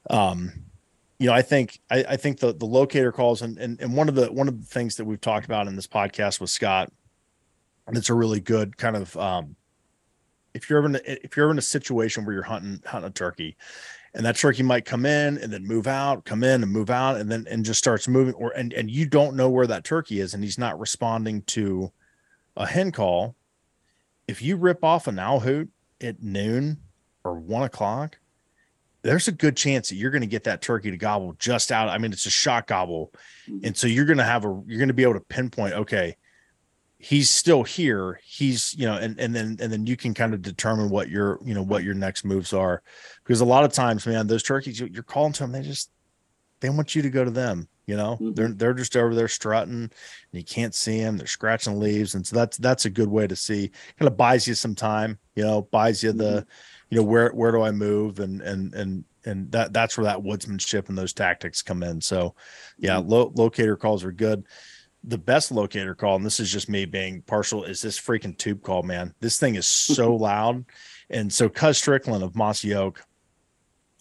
um you know i think i, I think the the locator calls and, and and one of the one of the things that we've talked about in this podcast with scott and it's a really good kind of um if you're ever in a, if you're ever in a situation where you're hunting hunting a turkey and that turkey might come in and then move out come in and move out and then and just starts moving or and and you don't know where that turkey is and he's not responding to a hen call if you rip off an owl hoot at noon or one o'clock there's a good chance that you're going to get that turkey to gobble just out. I mean, it's a shot gobble. And so you're going to have a, you're going to be able to pinpoint, okay, he's still here. He's, you know, and, and then, and then you can kind of determine what your, you know, what your next moves are. Because a lot of times, man, those turkeys, you- you're calling to them, they just, they want you to go to them. You know, Mhm. they're, they're just over there strutting and you can't see them. They're scratching leaves. And so that's, that's a good way to see kind of buys you some time, you know, buys you the, you know, where, where do I move? And, and, and, and that that's where that woodsmanship and those tactics come in. So, yeah, mm-hmm. lo- locator calls are good. The best locator call, and this is just me being partial, is this freaking tube call, man. This thing is so loud. And so, Cuz Strickland of Mossy Oak,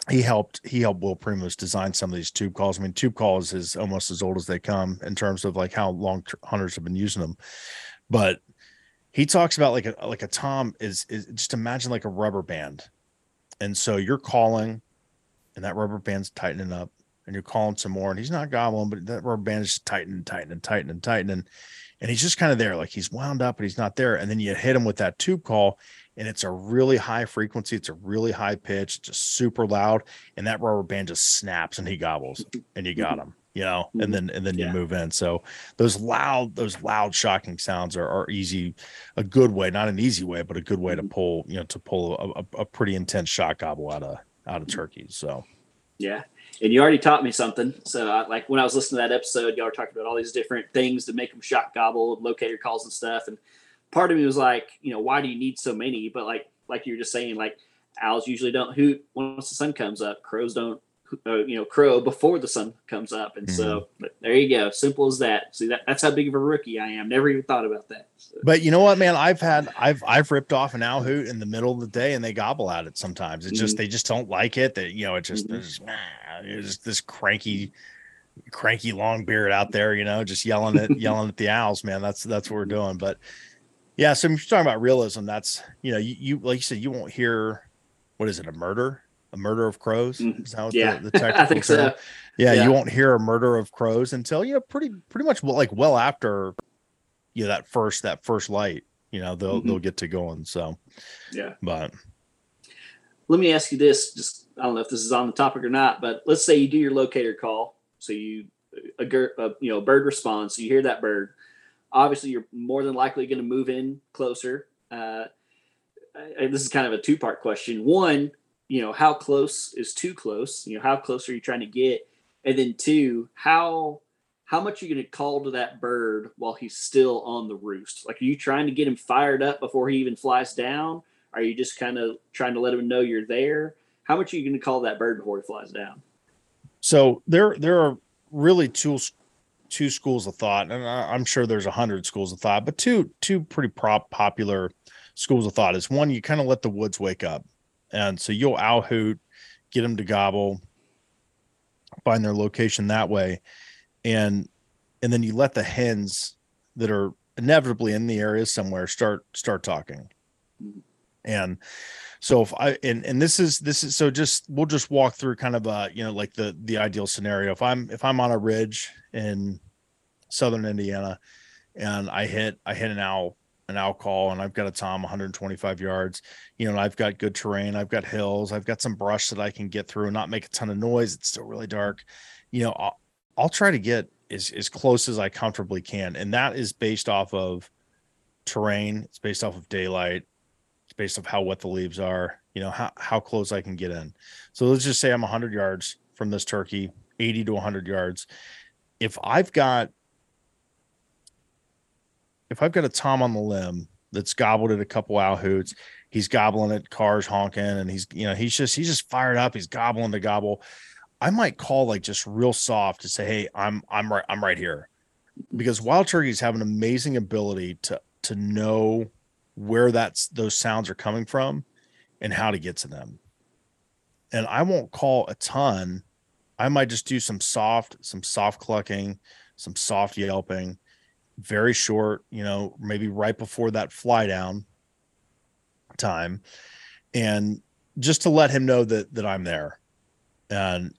he helped he helped Will Primos design some of these tube calls. I mean, tube calls is almost as old as they come in terms of like how long tr- hunters have been using them. But he talks about like a like a tom is is just imagine like a rubber band, and so you're calling, and that rubber band's tightening up, and you're calling some more, and he's not gobbling, but that rubber band is just tightening, tightening, tightening, tightening, and he's just kind of there, like he's wound up, but he's not there, and then you hit him with that tube call, and it's a really high frequency, it's a really high pitch, just super loud, and that rubber band just snaps, and he gobbles, and you got mm-hmm. him, you know, and mm-hmm. then and then you move in. So those loud, those loud, shocking sounds are are easy, a good way, not an easy way, but a good way to mm-hmm. pull, you know, to pull a, a, a pretty intense shot gobble out of out of mm-hmm. turkeys. So Yeah. And you already taught me something. So, I, like when I was listening to that episode, y'all were talking about all these different things to make them shot gobble, locator calls and stuff. And part of me was like, you know, why do you need so many? But like, like you were just saying, like owls usually don't hoot once the sun comes up. Crows don't, uh, you know, crow before the sun comes up. And so there you go. Simple as that. See that that's how big of a rookie I am. Never even thought about that. So, But you know what, man? I've had I've I've ripped off an owl hoot in the middle of the day, and they gobble at it sometimes. It's just Mhm. they just don't like it. That you know, it just Mhm. there's it's just this cranky, cranky long beard out there. You know, just yelling at yelling at the owls, man. That's that's what we're doing. But yeah, so if you're talking about realism, that's you know, you, you like you said, you won't hear what is it, a murder, a murder of crows? Mhm. Is that what yeah, the, the technical I think term? so. Yeah, Yeah. you won't hear a murder of crows until you know pretty pretty much well, like well after you know that first that first light. You know they'll Mhm. they'll get to going. So, Yeah. but Let me ask you this. Just I don't know if this is on the topic or not, but let's say you do your locator call. So you a, a you know bird responds. So you hear that bird. Obviously, you're more than likely going to move in closer. Uh, I- this is kind of a two part question. One, you know, how close is too close? You know, how close are you trying to get? And then two, how how much are you going to call to that bird while he's still on the roost? Like, are you trying to get him fired up before he even flies down? Are you just kind of trying to let him know you're there? How much are you going to call that bird before he flies down? so there there are really two two schools of thought, and I'm sure there's a hundred schools of thought, but two two pretty prop popular schools of thought is one you kind of let the woods wake up, and so you'll owl hoot, get them to gobble, find their location that way, and and then you let the hens that are inevitably in the area somewhere start start talking, and so if i and and this is this is so just we'll just walk through kind of uh you know like the the ideal scenario. If i'm if i'm on a ridge in southern indiana and i hit i hit an owl an owl call and i've got a tom 125 yards you know and i've got good terrain i've got hills i've got some brush that i can get through and not make a ton of noise it's still really dark you know i'll, I'll try to get as, as close as i comfortably can and that is based off of terrain it's based off of daylight it's based off how wet the leaves are, you know, how, how close I can get in. So let's just say I'm 100 yards from this turkey, 80 to 100 yards. If I've got if I've got a tom on the limb that's gobbled at a couple owl hoots, he's gobbling at cars honking and he's you know, he's just he's just fired up, he's gobbling the gobble. I might call like just real soft to say, "Hey, I'm I'm right I'm right here." Because wild turkeys have an amazing ability to to know where that's those sounds are coming from and how to get to them. And I won't call a ton. I might just do some soft, some soft clucking, some soft yelping, very short, you know, maybe right before that fly down time. And just to let him know that that I'm there. And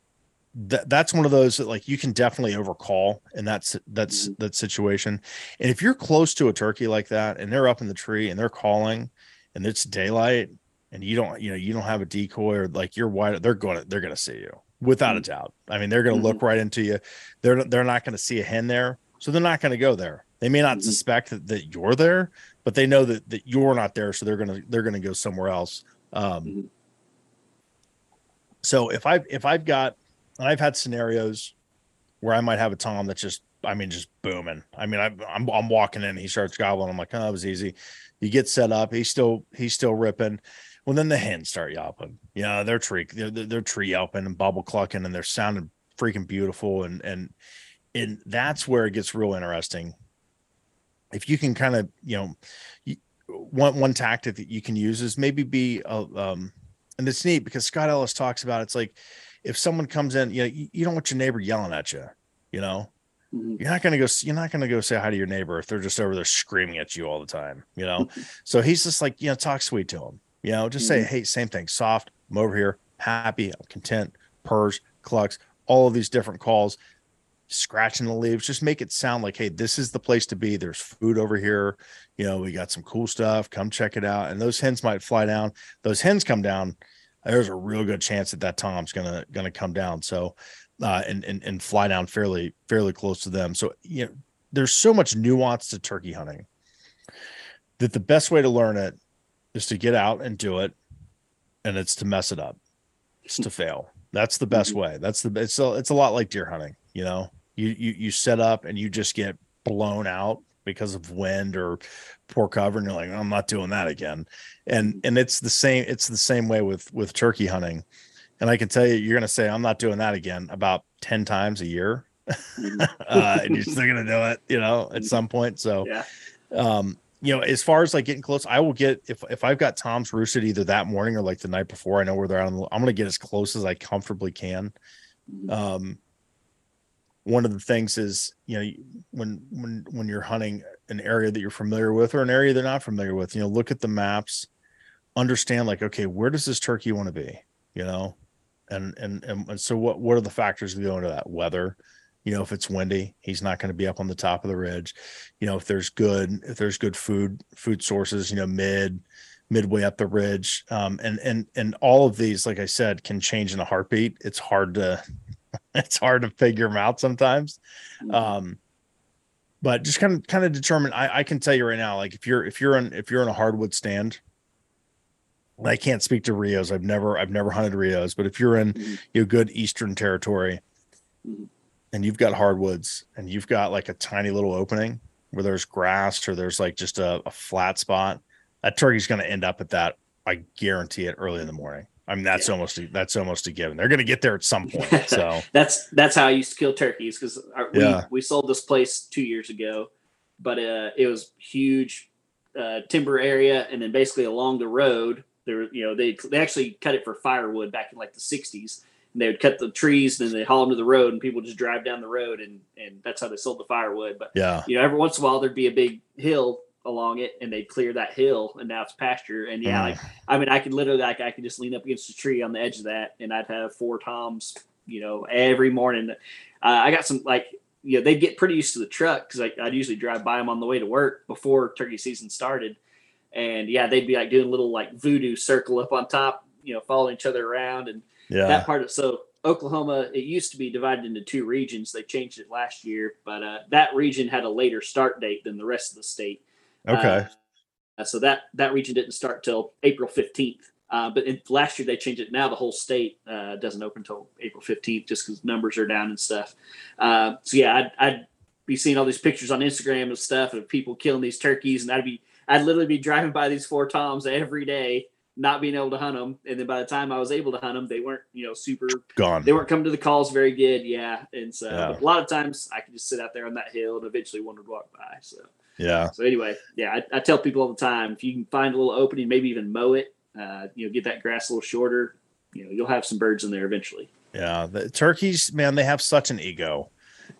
that that's one of those that like you can definitely overcall in that si- that's Mhm. that situation. And if you're close to a turkey like that and they're up in the tree and they're calling and it's daylight and you don't you know you don't have a decoy or like you're wide they're going to they're going to see you without a doubt. I mean they're going to look right into you. They're they're not going to see a hen there. So they're not going to go there. They may not Mhm. suspect that, that you're there, but they know that that you're not there so they're going to they're to go somewhere else. Um Mhm. so if I if I've got and I've had scenarios where I might have a tom that's just I mean just booming. I mean I, I'm I'm walking in, he starts gobbling. I'm like, oh, that was easy. You get set up. He's still he's still ripping. Well, then the hens start yelping. You know, they're tree they're, they're, they're tree yelping and bubble clucking, and they're sounding freaking beautiful. And and and that's where it gets real interesting. If you can kind of you know, you, one one tactic that you can use is maybe be a um, and it's neat because Scott Ellis talks about it's like if someone comes in, you know, you, you don't want your neighbor yelling at you, you know, Mhm. you're not going to go, you're not going to go say hi to your neighbor if they're just over there screaming at you all the time, you know? so he's just like, you know, talk sweet to him, you know, just say, Mhm. Hey, same thing, soft, I'm over here, happy, I'm content, purrs, clucks, all of these different calls, scratching the leaves, just make it sound like, Hey, this is the place to be. There's food over here. You know, we got some cool stuff. Come check it out. And those hens might fly down. Those hens come down. There's a real good chance that that Tom's gonna gonna come down. So, uh, and and and fly down fairly fairly close to them. So you know, there's so much nuance to turkey hunting that the best way to learn it is to get out and do it, and it's to mess it up. It's to fail. That's the best way. That's the it's a, it's a lot like deer hunting. You know, you you you set up and you just get blown out because of wind or poor cover and you're like i'm not doing that again. And and it's the same it's the same way with with turkey hunting. And i can tell you you're going to say i'm not doing that again about 10 times a year. Mm-hmm. uh, and you're still going to do it you know at some point. So Yeah. um you know as far as like getting close i will get if if i've got tom's roosted either that morning or like the night before i know where they're at i'm going to get as close as i comfortably can. Um one of the things is you know when when when you're hunting an area that you're familiar with or an area they're not familiar with you know look at the maps understand like okay where does this turkey want to be you know? And and and, and so what what are the factors that go into that? Weather you know if it's windy he's not going to be up on the top of the ridge. You know if there's good if there's good food food sources you know mid midway up the ridge um and and and all of these like i said can change in a heartbeat. It's hard to it's hard to figure them out sometimes Mhm. um but just kind of kind of determine I, I can tell you right now like if you're if you're in if you're in a hardwood stand i can't speak to rios i've never i've never hunted rios but if you're in Mhm. you know good eastern territory Mhm. and you've got hardwoods and you've got like a tiny little opening where there's grass or there's like just a, a flat spot that turkey's going to end up at that i guarantee it early in the morning i mean that's Yeah. almost a, that's almost a given they're going to get there at some point so that's that's how I used to kill turkeys because we Yeah. we sold this place two years ago, but uh, it was huge uh, timber area, and then basically along the road there, you know, they they actually cut it for firewood back in like the '60s. And they would cut the trees, and then they haul them to the road, and people just drive down the road, and and that's how they sold the firewood. But yeah you know, every once in a while there'd be a big hill along it, and they'd clear that hill, and now it's pasture. And yeah, Mm. like I mean, I could literally like I could just lean up against a tree on the edge of that, and I'd have four toms, you know, every morning. Uh, I got some like you know they'd get pretty used to the truck because I'd usually drive by them on the way to work before turkey season started, and yeah, they'd be like doing a little like voodoo circle up on top, you know, following each other around, and yeah that part of so Oklahoma, it used to be divided into two regions. They changed it last year, but uh, that region had a later start date than the rest of the state. Okay Uh, so that that region didn't start till April fifteenth. Uh, but in, last year they changed it. Now the whole state uh, doesn't open until April fifteenth, just because numbers are down and stuff. Uh, so yeah, I'd, I'd be seeing all these pictures on Instagram and stuff of people killing these turkeys, and I'd be I'd literally be driving by these four toms every day, not being able to hunt them. And then by the time I was able to hunt them, they weren't you know super gone they weren't coming to the calls very good. Yeah. And so Yeah. a lot of times I could just sit out there on that hill and eventually one would walk by. So, yeah so anyway, yeah, I, I tell people all the time, if you can find a little opening, maybe even mow it, uh, you know, get that grass a little shorter, you know, you'll have some birds in there eventually. Yeah, the turkeys, man, they have such an ego.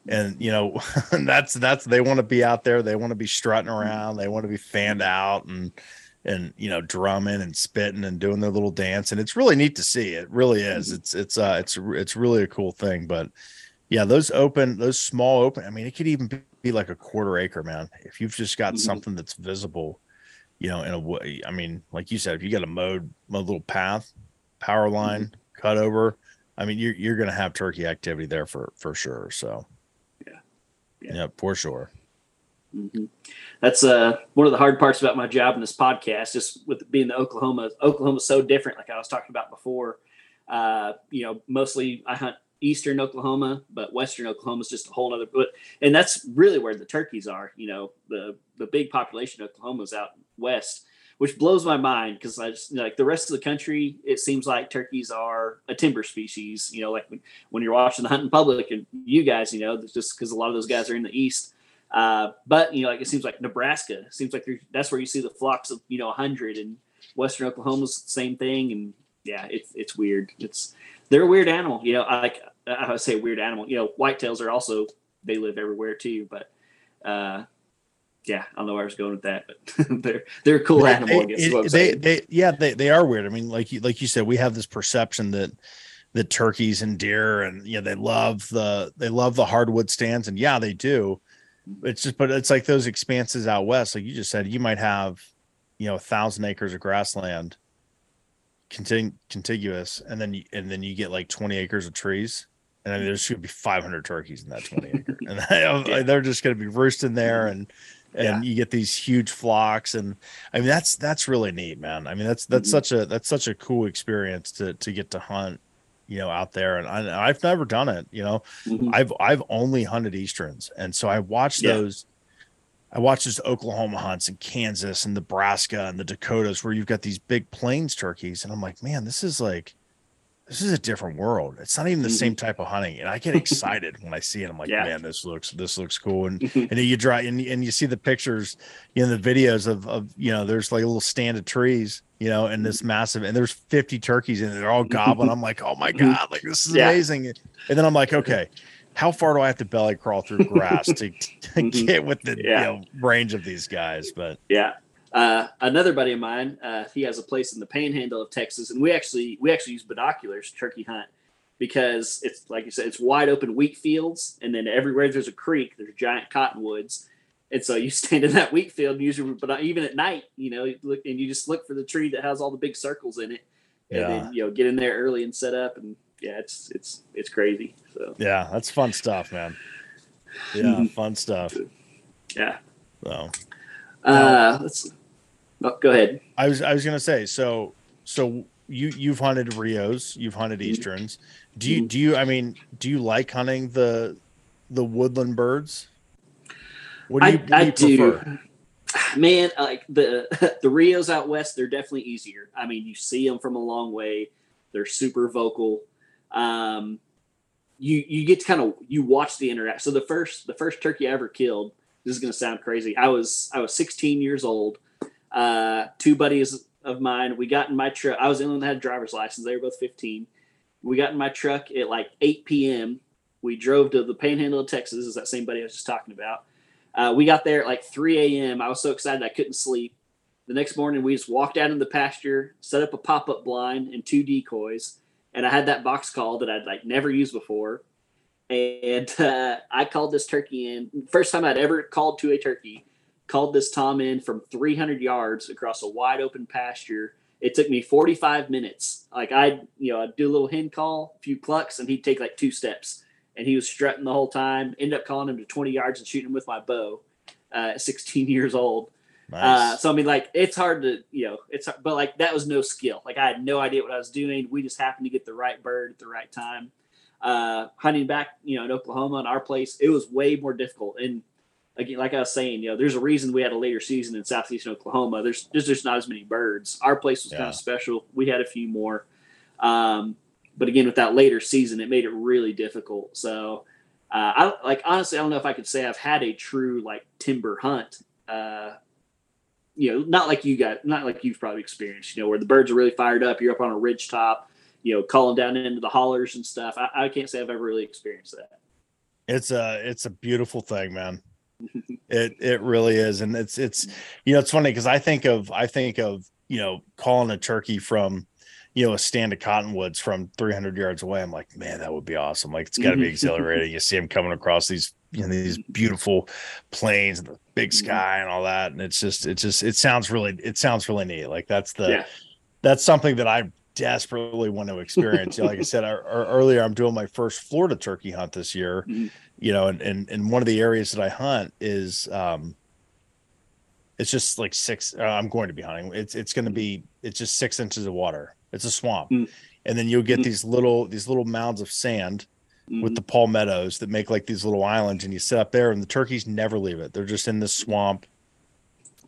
And you know, that's that's they want to be out there, they want to be strutting around, they want to be fanned out and and you know, drumming and spitting and doing their little dance. And it's really neat to see. It really is. It's it's uh it's it's really a cool thing. But yeah, those open, those small open, I mean, it could even be, like a quarter acre, man. If you've just got Mhm. something that's visible, you know, in a way. I mean, like you said, if you got a mowed, mowed little path, power line, cut over, I mean, you're you're gonna have turkey activity there for for sure. So Yeah. yeah, Yeah. for sure. hmm That's uh, one of the hard parts about my job in this podcast, just with being the Oklahoma. Oklahoma's so different, like I was talking about before. Uh, you know, mostly I hunt eastern Oklahoma, but western Oklahoma is just a whole other. But and that's really where the turkeys are. You know, the the big population of Oklahoma is out west, which blows my mind because I just like the rest of the country. It seems like turkeys are a timber species. You know, like when, when you're watching the hunting public and you guys, you know, just because a lot of those guys are in the east. Uh, but you know, like it seems like Nebraska seems like that's where you see the flocks of you know hundred, and Western Oklahoma's the same thing, and yeah, it's it's weird. It's they're a weird animal, you know. I like I would say weird animal. You know, whitetails are also they live everywhere too, but uh, yeah, I don't know where I was going with that, but they're they're a cool They- animal. I guess is what I'm they, yeah, they, they are weird. I mean, like you, like you said, we have this perception that, that turkeys and deer and, you know, they love the, they love the hardwood stands and yeah, they do. It's just, but it's like those expanses out West, like you just said, you might have, you know, a thousand acres of grassland contig- contiguous. And then, you, and then you get like 20 acres of trees. And then there's going to be 500 turkeys in that 20 acre. And Yeah. they're just going to be roosting there and, and you get these huge flocks and i mean that's that's really neat man i mean that's that's Mhm. such a that's such a cool experience to to get to hunt you know out there and I, i've never done it you know Mhm. i've i've only hunted easterns and so i watched Yeah. those I watch these Oklahoma hunts in Kansas and Nebraska and the Dakotas where you've got these big plains turkeys, and I'm like, man, this is like this is a different world. It's not even the mm-hmm. same type of hunting, and I get excited when I see it. I'm like, yeah. man, this looks this looks cool. And and you drive and, and you see the pictures, you know, the videos of of you know, there's like a little stand of trees, you know, and this massive, and there's 50 turkeys and they're all gobbling. I'm like, oh my mm-hmm. god, like this is yeah. amazing. And then I'm like, okay, how far do I have to belly crawl through grass to, to mm-hmm. get with the yeah. you know, range of these guys? But yeah, uh, another buddy of mine, uh, he has a place in the Panhandle of Texas, and we actually we actually use binoculars turkey hunt because it's like you said, it's wide open wheat fields, and then everywhere there's a creek, there's giant cottonwoods, and so you stand in that wheat field, and usually, but even at night, you know, you look and you just look for the tree that has all the big circles in it, and yeah. then you know get in there early and set up, and yeah, it's it's it's crazy. So yeah, that's fun stuff, man. Yeah, fun stuff. Yeah. So. Uh, let's Oh, go ahead. I was I was gonna say so so you you've hunted Rios, you've hunted mm-hmm. Easterns. Do you mm-hmm. do you I mean do you like hunting the the woodland birds? What do you, I, what do, you I prefer? do. Man, like the the Rios out west, they're definitely easier. I mean, you see them from a long way. They're super vocal. Um, you you get to kind of you watch the interact. So the first the first turkey I ever killed. This is going to sound crazy. I was I was 16 years old uh, two buddies of mine, we got in my truck. I was the only one that had a driver's license. They were both 15. We got in my truck at like 8 p.m. We drove to the Panhandle of Texas. Is that same buddy I was just talking about? Uh, we got there at like 3 a.m. I was so excited I couldn't sleep. The next morning, we just walked out in the pasture, set up a pop up blind and two decoys, and I had that box call that I'd like never used before. And uh, I called this turkey in. First time I'd ever called to a turkey called this Tom in from 300 yards across a wide open pasture. It took me 45 minutes. Like I, you know, I'd do a little hen call, a few clucks, and he'd take like two steps. And he was strutting the whole time. End up calling him to 20 yards and shooting him with my bow uh, at 16 years old. Nice. Uh, so I mean, like it's hard to, you know, it's hard, but like that was no skill. Like I had no idea what I was doing. We just happened to get the right bird at the right time. Uh, hunting back, you know, in Oklahoma in our place, it was way more difficult. And again, like I was saying, you know, there's a reason we had a later season in southeastern Oklahoma. There's there's just not as many birds. Our place was yeah. kind of special. We had a few more, um, but again, with that later season, it made it really difficult. So, uh, I like honestly, I don't know if I could say I've had a true like timber hunt. Uh, you know, not like you got, not like you've probably experienced. You know, where the birds are really fired up. You're up on a ridge top. You know, calling down into the hollers and stuff. I, I can't say I've ever really experienced that. It's a it's a beautiful thing, man it it really is, and it's it's you know it's funny because I think of I think of you know calling a turkey from you know a stand of cottonwoods from 300 yards away. I'm like, man, that would be awesome. Like it's got to be exhilarating. you see them coming across these you know these beautiful plains and the big mm-hmm. sky and all that, and it's just it just it sounds really it sounds really neat. Like that's the yeah. that's something that I desperately want to experience. like I said I, earlier, I'm doing my first Florida turkey hunt this year, mm-hmm you know, and, and, and one of the areas that I hunt is, um, it's just like six, uh, I'm going to be hunting. It's, it's going to be, it's just six inches of water. It's a swamp. Mm. And then you'll get mm. these little, these little mounds of sand mm. with the palmettos that make like these little islands and you sit up there and the turkeys never leave it. They're just in this swamp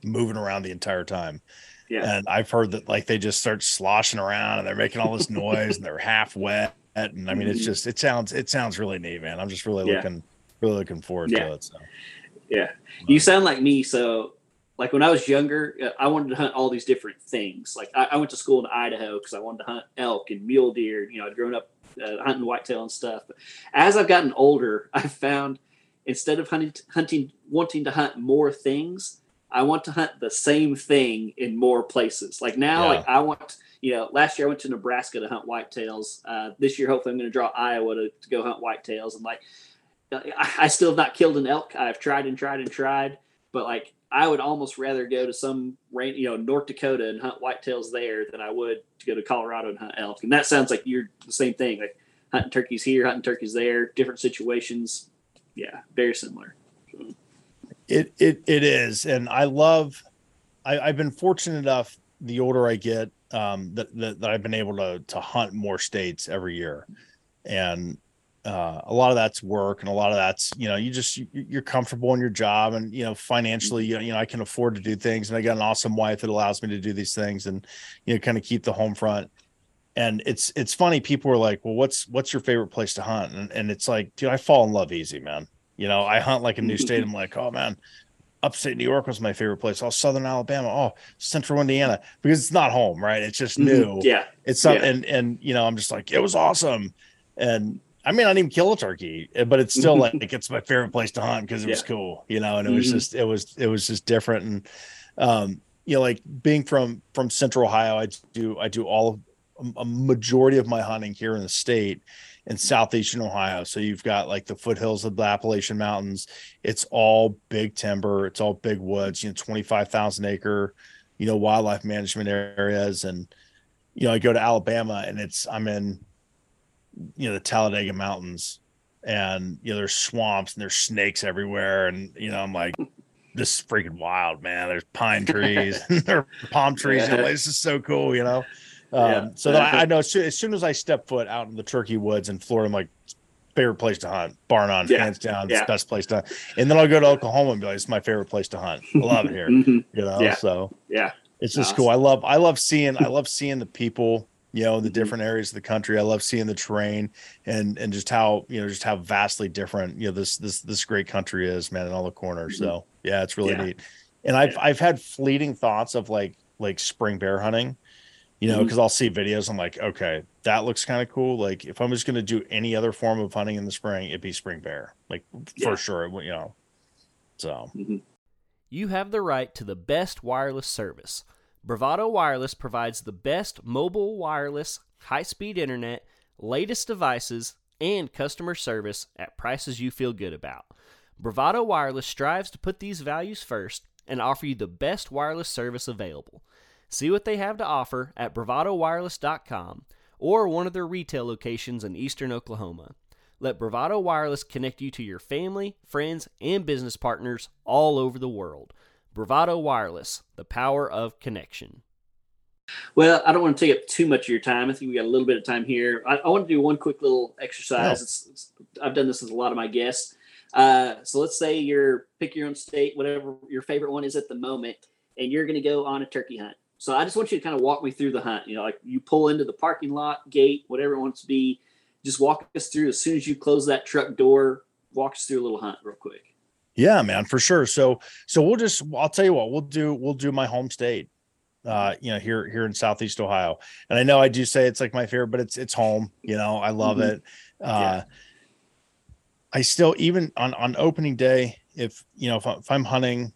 moving around the entire time. Yeah. And I've heard that like they just start sloshing around and they're making all this noise and they're half wet and I mean, it's mm-hmm. just it sounds it sounds really neat, man. I'm just really yeah. looking really looking forward yeah. to it. So. Yeah, you sound like me. So, like when I was younger, uh, I wanted to hunt all these different things. Like I, I went to school in Idaho because I wanted to hunt elk and mule deer. You know, I'd grown up uh, hunting whitetail and stuff. But as I've gotten older, I've found instead of hunting, hunting, wanting to hunt more things, I want to hunt the same thing in more places. Like now, yeah. like I want you know, last year I went to Nebraska to hunt whitetails. Uh, this year, hopefully, I'm going to draw Iowa to, to go hunt whitetails. And like, I, I still have not killed an elk. I've tried and tried and tried, but like, I would almost rather go to some rain, you know, North Dakota and hunt whitetails there than I would to go to Colorado and hunt elk. And that sounds like you're the same thing, like hunting turkeys here, hunting turkeys there, different situations. Yeah, very similar. It it it is, and I love. I, I've been fortunate enough. The older I get, um, that, that, that I've been able to to hunt more states every year, and uh, a lot of that's work and a lot of that's you know you just you're comfortable in your job and you know financially you know, you know i can afford to do things and i got an awesome wife that allows me to do these things and you know kind of keep the home front and it's it's funny people are like well what's what's your favorite place to hunt and, and it's like dude i fall in love easy man you know i hunt like a new state i'm like oh man upstate New York was my favorite place. Oh, Southern Alabama. Oh, Central Indiana because it's not home, right? It's just new. Mm-hmm. Yeah, it's something, yeah. and and you know, I'm just like it was awesome, and I mean, I didn't even kill a turkey, eh, but it's still like it's my favorite place to hunt because it yeah. was cool, you know, and it mm-hmm. was just it was it was just different, and um, you know, like being from from Central Ohio, I do I do all of, a majority of my hunting here in the state in southeastern Ohio. So you've got like the foothills of the Appalachian Mountains. It's all big timber. It's all big woods. You know, twenty five thousand acre, you know, wildlife management areas, and you know, I go to Alabama and it's I'm in you know the Talladega Mountains, and you know there's swamps and there's snakes everywhere, and you know I'm like, this is freaking wild, man. There's pine trees, there are palm trees. Yeah. This is so cool, you know. Um, yeah. So I, I, know as soon, as soon, as I step foot out in the turkey woods in Florida, I'm like, favorite place to hunt, bar none, yeah. hands down, yeah. best place to hunt. And then I'll go to Oklahoma and be like, it's my favorite place to hunt. I love it here. mm-hmm. You know, so yeah, it's just awesome. cool. I love, I love seeing, I love seeing the people you know the mm-hmm. different areas of the country i love seeing the terrain and and just how you know just how vastly different you know this this this great country is man in all the corners mm-hmm. so yeah it's really yeah. neat and i've i've had fleeting thoughts of like like spring bear hunting you know because mm-hmm. i'll see videos i'm like okay that looks kind of cool like if i'm just going to do any other form of hunting in the spring it'd be spring bear like yeah. for sure you know so mm-hmm. you have the right to the best wireless service Bravado Wireless provides the best mobile wireless, high speed internet, latest devices, and customer service at prices you feel good about. Bravado Wireless strives to put these values first and offer you the best wireless service available. See what they have to offer at bravadowireless.com or one of their retail locations in eastern Oklahoma. Let Bravado Wireless connect you to your family, friends, and business partners all over the world. Bravado Wireless, the power of connection. Well, I don't want to take up too much of your time. I think we got a little bit of time here. I, I want to do one quick little exercise. Yeah. It's, it's, I've done this with a lot of my guests. Uh, so let's say you're pick your own state, whatever your favorite one is at the moment, and you're going to go on a turkey hunt. So I just want you to kind of walk me through the hunt. You know, like you pull into the parking lot, gate, whatever it wants to be. Just walk us through as soon as you close that truck door. Walk us through a little hunt real quick. Yeah, man, for sure. So so we'll just I'll tell you what, we'll do we'll do my home state. Uh, you know, here here in Southeast Ohio. And I know I do say it's like my favorite, but it's it's home, you know, I love mm-hmm. it. Uh yeah. I still even on on opening day, if you know, if, if I'm hunting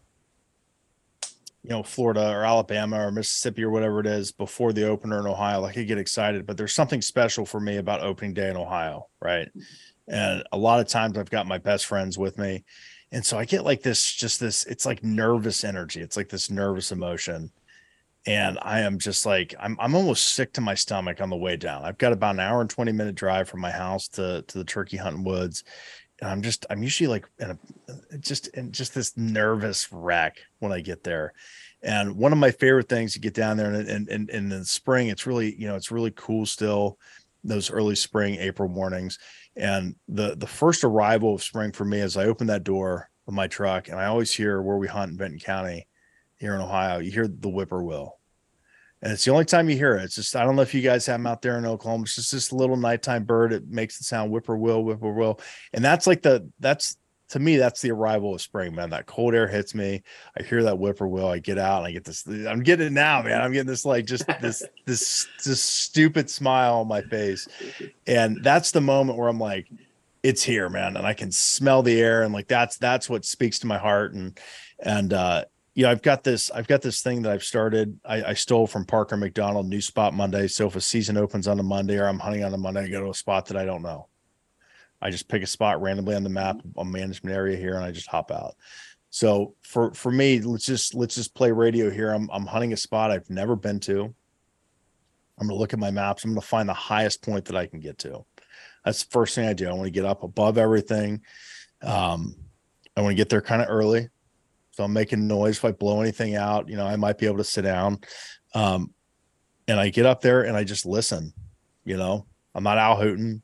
you know Florida or Alabama or Mississippi or whatever it is before the opener in Ohio, like I get excited. But there's something special for me about opening day in Ohio, right? And a lot of times I've got my best friends with me, and so i get like this just this it's like nervous energy it's like this nervous emotion. And i am just like i'm, I'm almost sick to my stomach on the way down. I've got about an hour and 20 minute drive from my house to to the turkey hunting woods. And i'm just i'm usually like in a uh, just in just this nervous wreck when i get there. And one of my favorite things to get down there and, and, and, and in the spring it's really you know it's really cool still those early spring april mornings and the the first arrival of spring for me is I open that door of my truck and I always hear where we hunt in Vinton County here in Ohio, you hear the whippoorwill. And it's the only time you hear it. It's just I don't know if you guys have them out there in Oklahoma. It's just this little nighttime bird. It makes the sound whippoorwill, whippoorwill. And that's like the that's to me, that's the arrival of spring, man. That cold air hits me. I hear that whippoorwill. I get out and I get this. I'm getting it now, man. I'm getting this like just this this this stupid smile on my face, and that's the moment where I'm like, it's here, man, and I can smell the air, and like that's that's what speaks to my heart, and and uh, you know, I've got this, I've got this thing that I've started. I, I stole from Parker McDonald, new spot Monday. So if a season opens on a Monday or I'm hunting on a Monday, I go to a spot that I don't know. I just pick a spot randomly on the map, a management area here, and I just hop out. So for for me, let's just let's just play radio here. I'm I'm hunting a spot I've never been to. I'm gonna look at my maps. I'm gonna find the highest point that I can get to. That's the first thing I do. I want to get up above everything. Um, I want to get there kind of early. So I'm making noise. If I blow anything out, you know, I might be able to sit down. Um, and I get up there and I just listen. You know, I'm not out hooting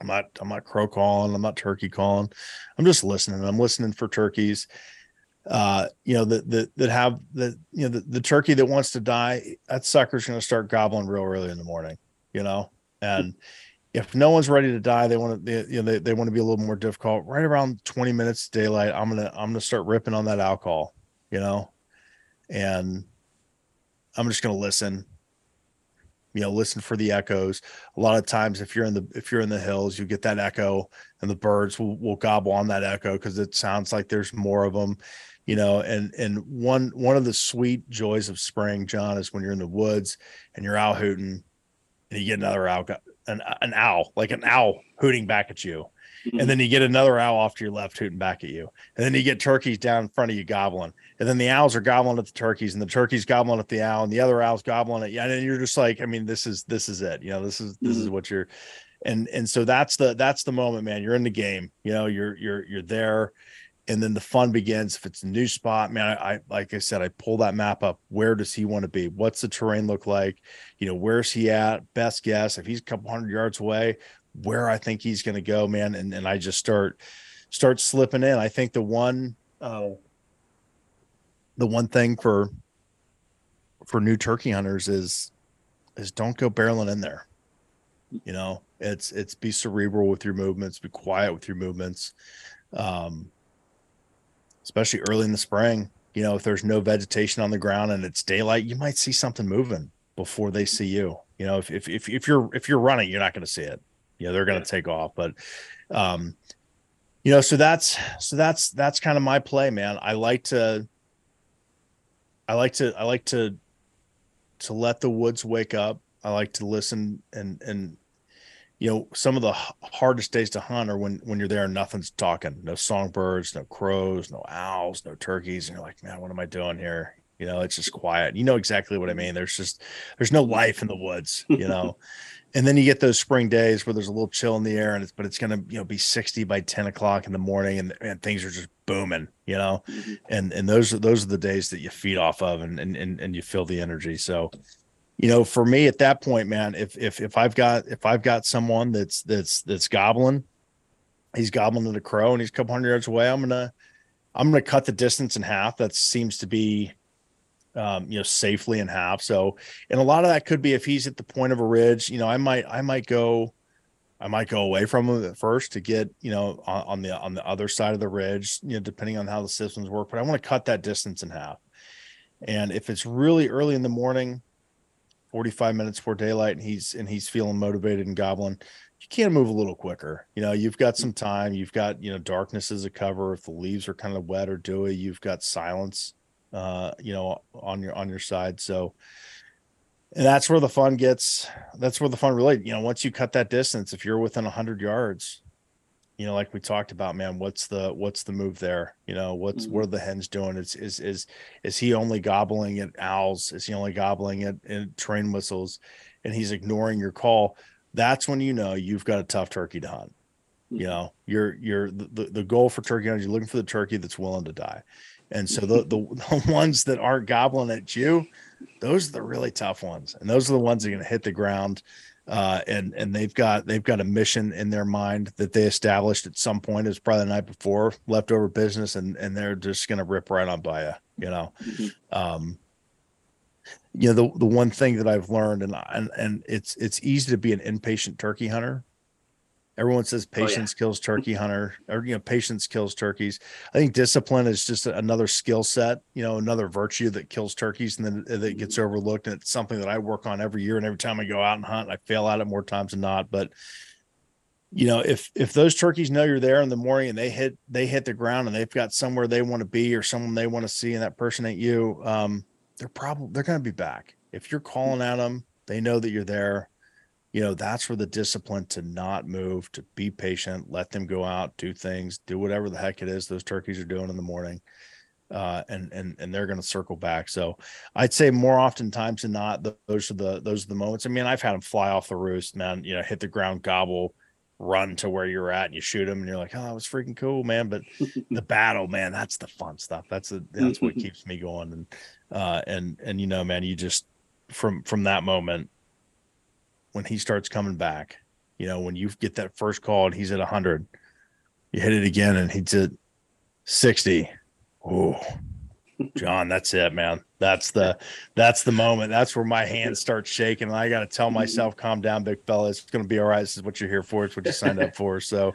I'm not I'm not crow calling, I'm not turkey calling. I'm just listening. I'm listening for turkeys. Uh, you know, that that that have the you know the, the turkey that wants to die, that sucker's gonna start gobbling real early in the morning, you know. And if no one's ready to die, they want to they, you know they, they want to be a little more difficult. Right around 20 minutes daylight, I'm gonna I'm gonna start ripping on that owl call, you know, and I'm just gonna listen you know listen for the echoes. A lot of times if you're in the if you're in the hills you get that echo and the birds will, will gobble on that echo because it sounds like there's more of them you know and and one one of the sweet joys of spring john is when you're in the woods and you're out hooting and you get another owl an, an owl like an owl hooting back at you and then you get another owl off to your left hooting back at you. And then you get turkeys down in front of you gobbling. And then the owls are gobbling at the turkeys and the turkeys gobbling at the owl and the other owls gobbling at you. And then you're just like i mean this is this is it. You know this is this mm-hmm. is what you're and and so that's the that's the moment man. You're in the game you know you're you're you're there. And then the fun begins. If it's a new spot man I, I, like i said i pull that map up. Where does he want to be? What's the terrain look like? You know where's he at? Best guess if he's a couple hundred yards away where i think he's going to go man and, and i just start start slipping in i think the one uh, the one thing for for new turkey hunters is is don't go barreling in there. You know, it's it's be cerebral with your movements, be quiet with your movements. Um especially early in the spring, you know, if there's no vegetation on the ground and it's daylight, you might see something moving before they see you. You know, if if if, if you're if you're running, you're not going to see it. Know, they're going to yeah. take off, but um you know, so that's so that's that's kind of my play, man. I like to I like to I like to to let the woods wake up. I like to listen and and you know some of the hardest days to hunt are when when you're there and nothing's talking. No songbirds, no crows, no owls, no turkeys, and you're like, man, what am I doing here? You know, it's just quiet. You know exactly what I mean. There's just there's no life in the woods. You know. and then you get those spring days where there's a little chill in the air and it's but it's going to you know be 60 by 10 o'clock in the morning and, and things are just booming you know? Mm-hmm. and and those are those are the days that you feed off of and, and and and you feel the energy. So you know for me at that point man if if if i've got if i've got someone that's that's that's gobbling he's gobbling at a crow and he's a couple hundred yards away i'm gonna i'm gonna cut the distance in half. That seems to be um, you know, safely in half. So, and a lot of that could be if he's at the point of a ridge, you know, I might, I might go, I might go away from him at first to get, you know, on, on the, on the other side of the ridge, you know, depending on how the systems work, but I want to cut that distance in half. And if it's really early in the morning, 45 minutes before daylight and he's, and he's feeling motivated and gobbling, you can move a little quicker. You know, you've got some time, you've got, you know, darkness as a cover. If the leaves are kind of wet or dewy, you've got silence uh, you know, on your on your side. So and that's where the fun gets that's where the fun really, you know, once you cut that distance, if you're within hundred yards, you know, like we talked about, man, what's the what's the move there? You know, what's mm-hmm. what are the hens doing? Is is is is he only gobbling at owls? Is he only gobbling at, at train whistles and he's ignoring your call? That's when you know you've got a tough turkey to hunt. You mm-hmm. know, you're you're the, the goal for turkey hunters, you're looking for the turkey that's willing to die. And so the, the, the ones that aren't gobbling at you, those are the really tough ones. And those are the ones that are going to hit the ground. Uh, and and they've got they've got a mission in their mind that they established at some point. It's probably the night before leftover business, and and they're just going to rip right on by you. You know, mm-hmm. um, you know the the one thing that I've learned, and and and it's it's easy to be an impatient turkey hunter Everyone says patience oh, yeah. kills turkey hunter, or you know, patience kills turkeys. I think discipline is just another skill set, you know, another virtue that kills turkeys and then that gets mm-hmm. overlooked. And it's something that I work on every year. And every time I go out and hunt, I fail at it more times than not. But you know, if if those turkeys know you're there in the morning and they hit they hit the ground and they've got somewhere they want to be or someone they want to see, and that person ain't you, um, they're probably they're going to be back. If you're calling at them, they know that you're there you know that's where the discipline to not move to be patient let them go out do things do whatever the heck it is those turkeys are doing in the morning uh, and and and they're going to circle back. So i'd say more often times than not those are the those are the moments. I mean i've had them fly off the roost man you know hit the ground gobble run to where you're at and you shoot them and you're like oh that was freaking cool man. But the battle man that's the fun stuff. That's the that's what keeps me going and uh and and you know man you just from from that moment when he starts coming back, You know, when you get that first call and he's at 100, you hit it again and he's at 60. Oh, John, that's it, man. That's the that's the moment. That's where my hands start shaking. And I got to tell myself, calm down, big fella. It's going to be all right. This is what you're here for. It's what you signed up for. So,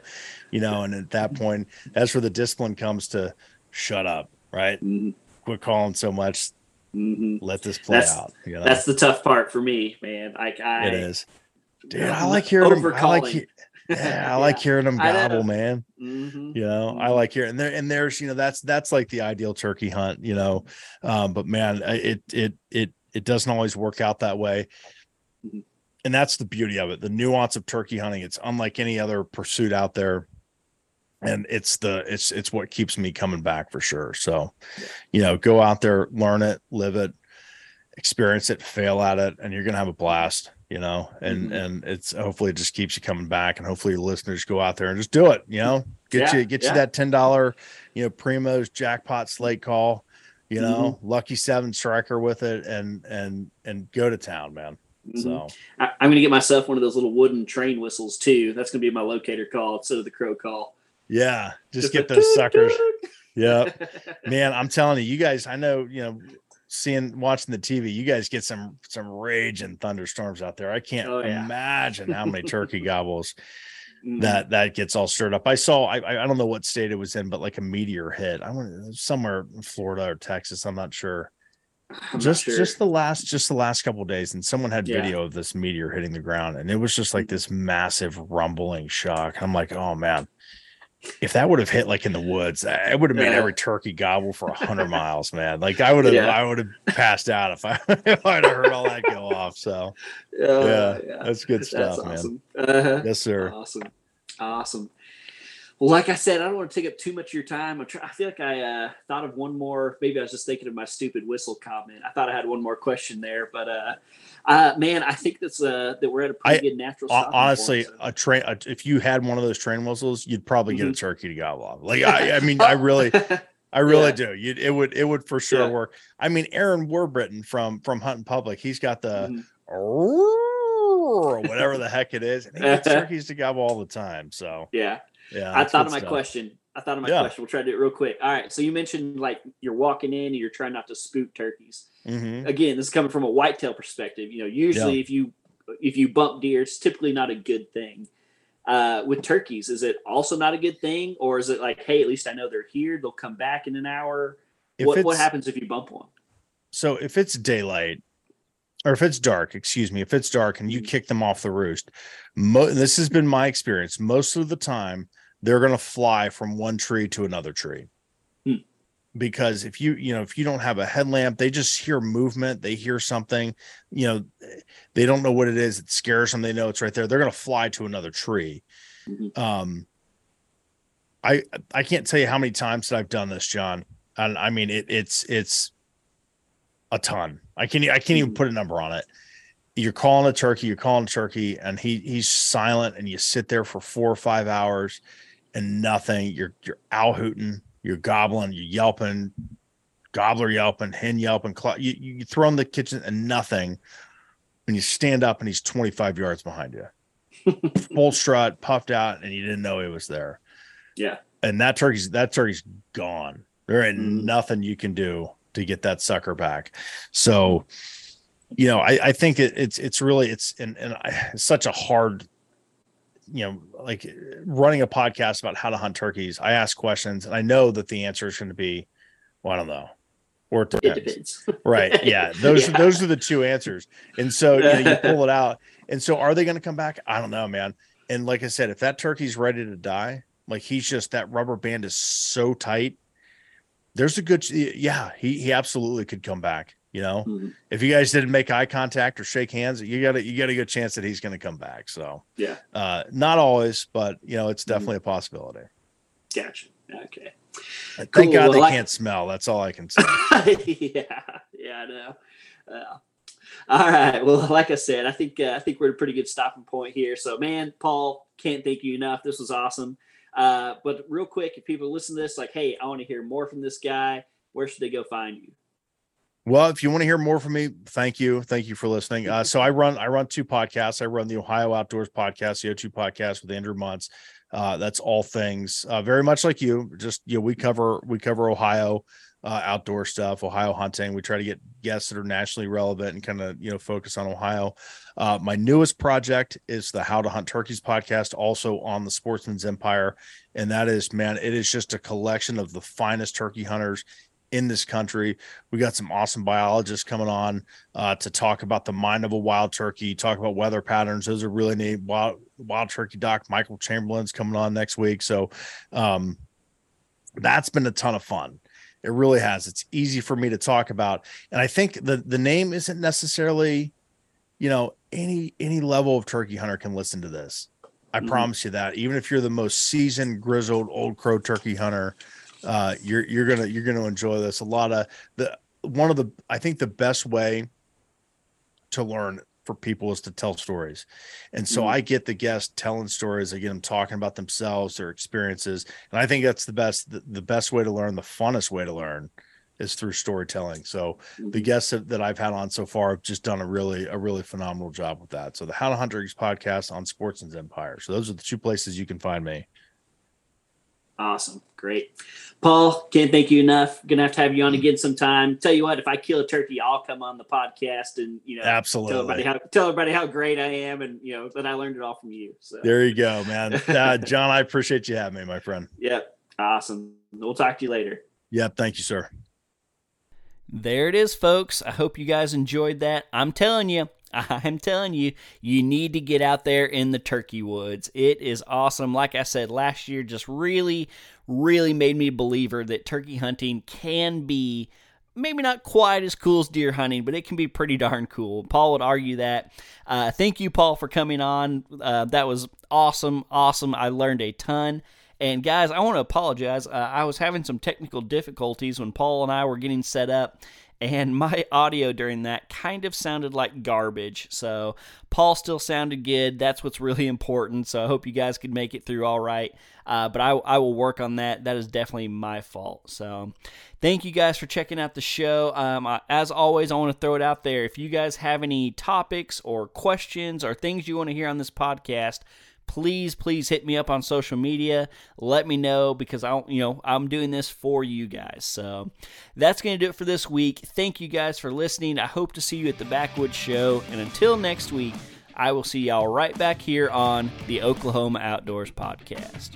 you know, and at that point, that's where the discipline comes to shut up, right? Mm-hmm. Quit calling so much. Mm-hmm. Let this play That's- out. You know? That's the tough part for me, man. Like I, it is. Dude, I like hearing them. I like, he- yeah, I like hearing them gobble, man. Mhm. You know, I Mhm. like hearing and there and there's you know that's that's like the ideal turkey hunt, you know. Um, but man, it it it it doesn't always work out that way. Mhm. And that's the beauty of it, the nuance of turkey hunting. It's unlike any other pursuit out there. And it's the it's it's what keeps me coming back for sure. So, you know, go out there, learn it, live it, experience it, fail at it, and you're gonna have a blast, you know. And Mhm. and it's hopefully it just keeps you coming back, and hopefully your listeners go out there and just do it, you know, get Yeah, you get yeah. you that ten dollar, you know, Primos jackpot slate call, you know, Mm-hmm. lucky seven striker with it, and and and go to town, man. Mhm. So I, I'm going to get myself one of those little wooden train whistles too. That's going to be my locator call instead of the crow call. Yeah, just a get those suckers. Yeah, man, I'm telling you, you guys, I know, you know, seeing watching the TV, you guys get some some rage and thunderstorms out there. I can't Oh, yeah. imagine how many turkey gobbles Mhm. that that gets all stirred up. I saw, I I don't know what state it was in, but like a meteor hit. I went somewhere in Florida or Texas. I'm not sure. I'm not just sure. just the last just the last couple of days, and someone had Yeah. video of this meteor hitting the ground, and it was just like this massive rumbling shock. I'm like, oh man. If that would have hit like in the woods, it would have made Yeah. every turkey gobble for a hundred miles, man. Like I would have, Yeah. I would have passed out if I, if I'd have heard all that go off. So Uh, yeah, that's good stuff, man. awesome. Uh-huh. yes, sir. Awesome. Awesome. Well, like I said, I don't want to take up too much of your time. I'm try- I feel like I uh, thought of one more. Maybe I was just thinking of my stupid whistle comment. I thought I had one more question there, but uh, uh, man, I think that's uh, that we're at a pretty I- good natural. Hon- honestly point, so- a train if you had one of those train whistles you'd probably get a Mhm. turkey to gobble off like i, I mean i really i really Yeah. do you it would it would for sure Yeah. work i mean aaron warburton from from hunting public he's got the Mhm. or whatever the heck it is and he gets turkeys to gobble all the time so yeah. Yeah I thought of my stuff. question. I thought of my Yeah. question. We'll try to do it real quick. All right. So you mentioned like you're walking in and you're trying not to spook turkeys. Mhm. Again, this is coming from a whitetail perspective. You know, usually if you if you bump deer, it's typically not a good thing. Uh, with turkeys, is it also not a good thing, or is it like, hey, at least I know they're here. They'll come back in an hour. If What what happens if you bump one? so if it's daylight or if it's dark excuse me if it's dark and you Mhm. kick them off the roost mo- this has been my experience most of the time they're going to fly from one tree to another tree Hmm. because if you you know if you don't have a headlamp they just hear movement they hear something you know they don't know what it is it scares them they know it's right there they're going to fly to another tree Mhm. um i i can't tell you how many times that i've done this john and i mean it it's it's a ton. I can't I can't even put a number on it. You're calling a turkey, you're calling a turkey, and he he's silent, and you sit there for four or five hours and nothing. You're you're owl hooting, you're gobbling, you're yelping, gobbler yelping, hen yelping, cl- you, you throw in the kitchen and nothing. And you stand up and he's 25 yards behind you. Full strut, puffed out, and you didn't know he was there. Yeah. And that turkey's that turkey's gone. There ain't Mm. nothing you can do to get that sucker back. So, you know, I, I think it, it's it's really it's and and I, it's such a hard, you know, like running a podcast about how to hunt turkeys. I ask questions and I know that the answer is going to be, well, I don't know, or it It depends. depends. Right? Yeah, those Yeah. those are the two answers. And so you, know, you pull it out. And so, are they going to come back? I don't know, man. And like I said, if that turkey's ready to die, like he's just that rubber band is so tight. There's a good, yeah, he he absolutely could come back. You know, Mhm. if you guys didn't make eye contact or shake hands, you got a you got a good chance that he's going to come back. So, Yeah. uh, not always, but you know, Mm-hmm. it's definitely a possibility. Gotcha. Okay. Thank Cool. God they I- can't smell. That's all I can say. yeah, yeah, I know. Uh, all right. Well, like I said, I think uh, I think we're at a pretty good stopping point here. So, man, Paul, can't thank you enough. This was awesome. Uh, but real quick, if people listen to this, like, hey, I want to hear more from this guy. Where should they go find you? Well, if you want to hear more from me, thank you. Thank you for listening. Uh, so I run I run two podcasts. I run the Ohio Outdoors podcast, the O2 podcast with Andrew Muntz. Uh, that's all things uh, very much like you. Just you know, we cover we cover Ohio uh, outdoor stuff, Ohio hunting. We try to get guests that are nationally relevant and kind of you know focus on Ohio. Uh, my newest project is the How to Hunt Turkeys podcast, also on the Sportsman's Empire, and that is man, it is just a collection of the finest turkey hunters in this country. We got some awesome biologists coming on uh, to talk about the mind of a wild turkey, talk about weather patterns. Those are really neat. Wild, wild turkey doc Michael Chamberlain's coming on next week. So um, that's been a ton of fun. It really has. It's easy for me to talk about. And I think the the name isn't necessarily, you know, any any level of turkey hunter can listen to this. I mm-hmm. promise you that. Even if you're the most seasoned, grizzled, old crow turkey hunter, uh, you're you're gonna you're gonna enjoy this. A lot of the one of the I think the best way to learn for people is to tell stories. And so mm-hmm. I get the guests telling stories, I get them talking about themselves, their experiences. And I think that's the best the, the best way to learn, the funnest way to learn is through storytelling. So the mm-hmm. guests that, that, I've had on so far have just done a really a really phenomenal job with that. So the How to Hunt podcast on Sportsman's Empire. So those are the two places you can find me. Awesome. Great. Paul, can't thank you enough. Gonna have to have you on again sometime. Tell you what, if I kill a turkey, I'll come on the podcast and you know absolutely tell everybody how tell everybody how great I am and you know that I learned it all from you. So there you go, man. Uh, John, I appreciate you having me, my friend. Yep. Awesome. We'll talk to you later. Yep. Thank you, sir. There it is, folks. I hope you guys enjoyed that. I'm telling you, I'm telling you, you need to get out there in the turkey woods. It is awesome. Like I said, last year just really, really made me a believer that turkey hunting can be maybe not quite as cool as deer hunting, but it can be pretty darn cool. Paul would argue that. Uh, thank you, Paul, for coming on. Uh, that was awesome, awesome. I learned a ton. And guys, I want to apologize. Uh, I was having some technical difficulties when Paul and I were getting set up, and my audio during that kind of sounded like garbage. So Paul still sounded good. That's what's really important. So I hope you guys could make it through all right. Uh, but I, I will work on that. That is definitely my fault. So thank you guys for checking out the show. Um, I, as always, I want to throw it out there. If you guys have any topics or questions or things you want to hear on this podcast, please please hit me up on social media. Let me know because i you know i'm doing this for you guys. So that's going to do it for this week. Thank you guys for listening. I hope to see you at the backwoods show. And until next week i will see y'all right back here on the oklahoma outdoors podcast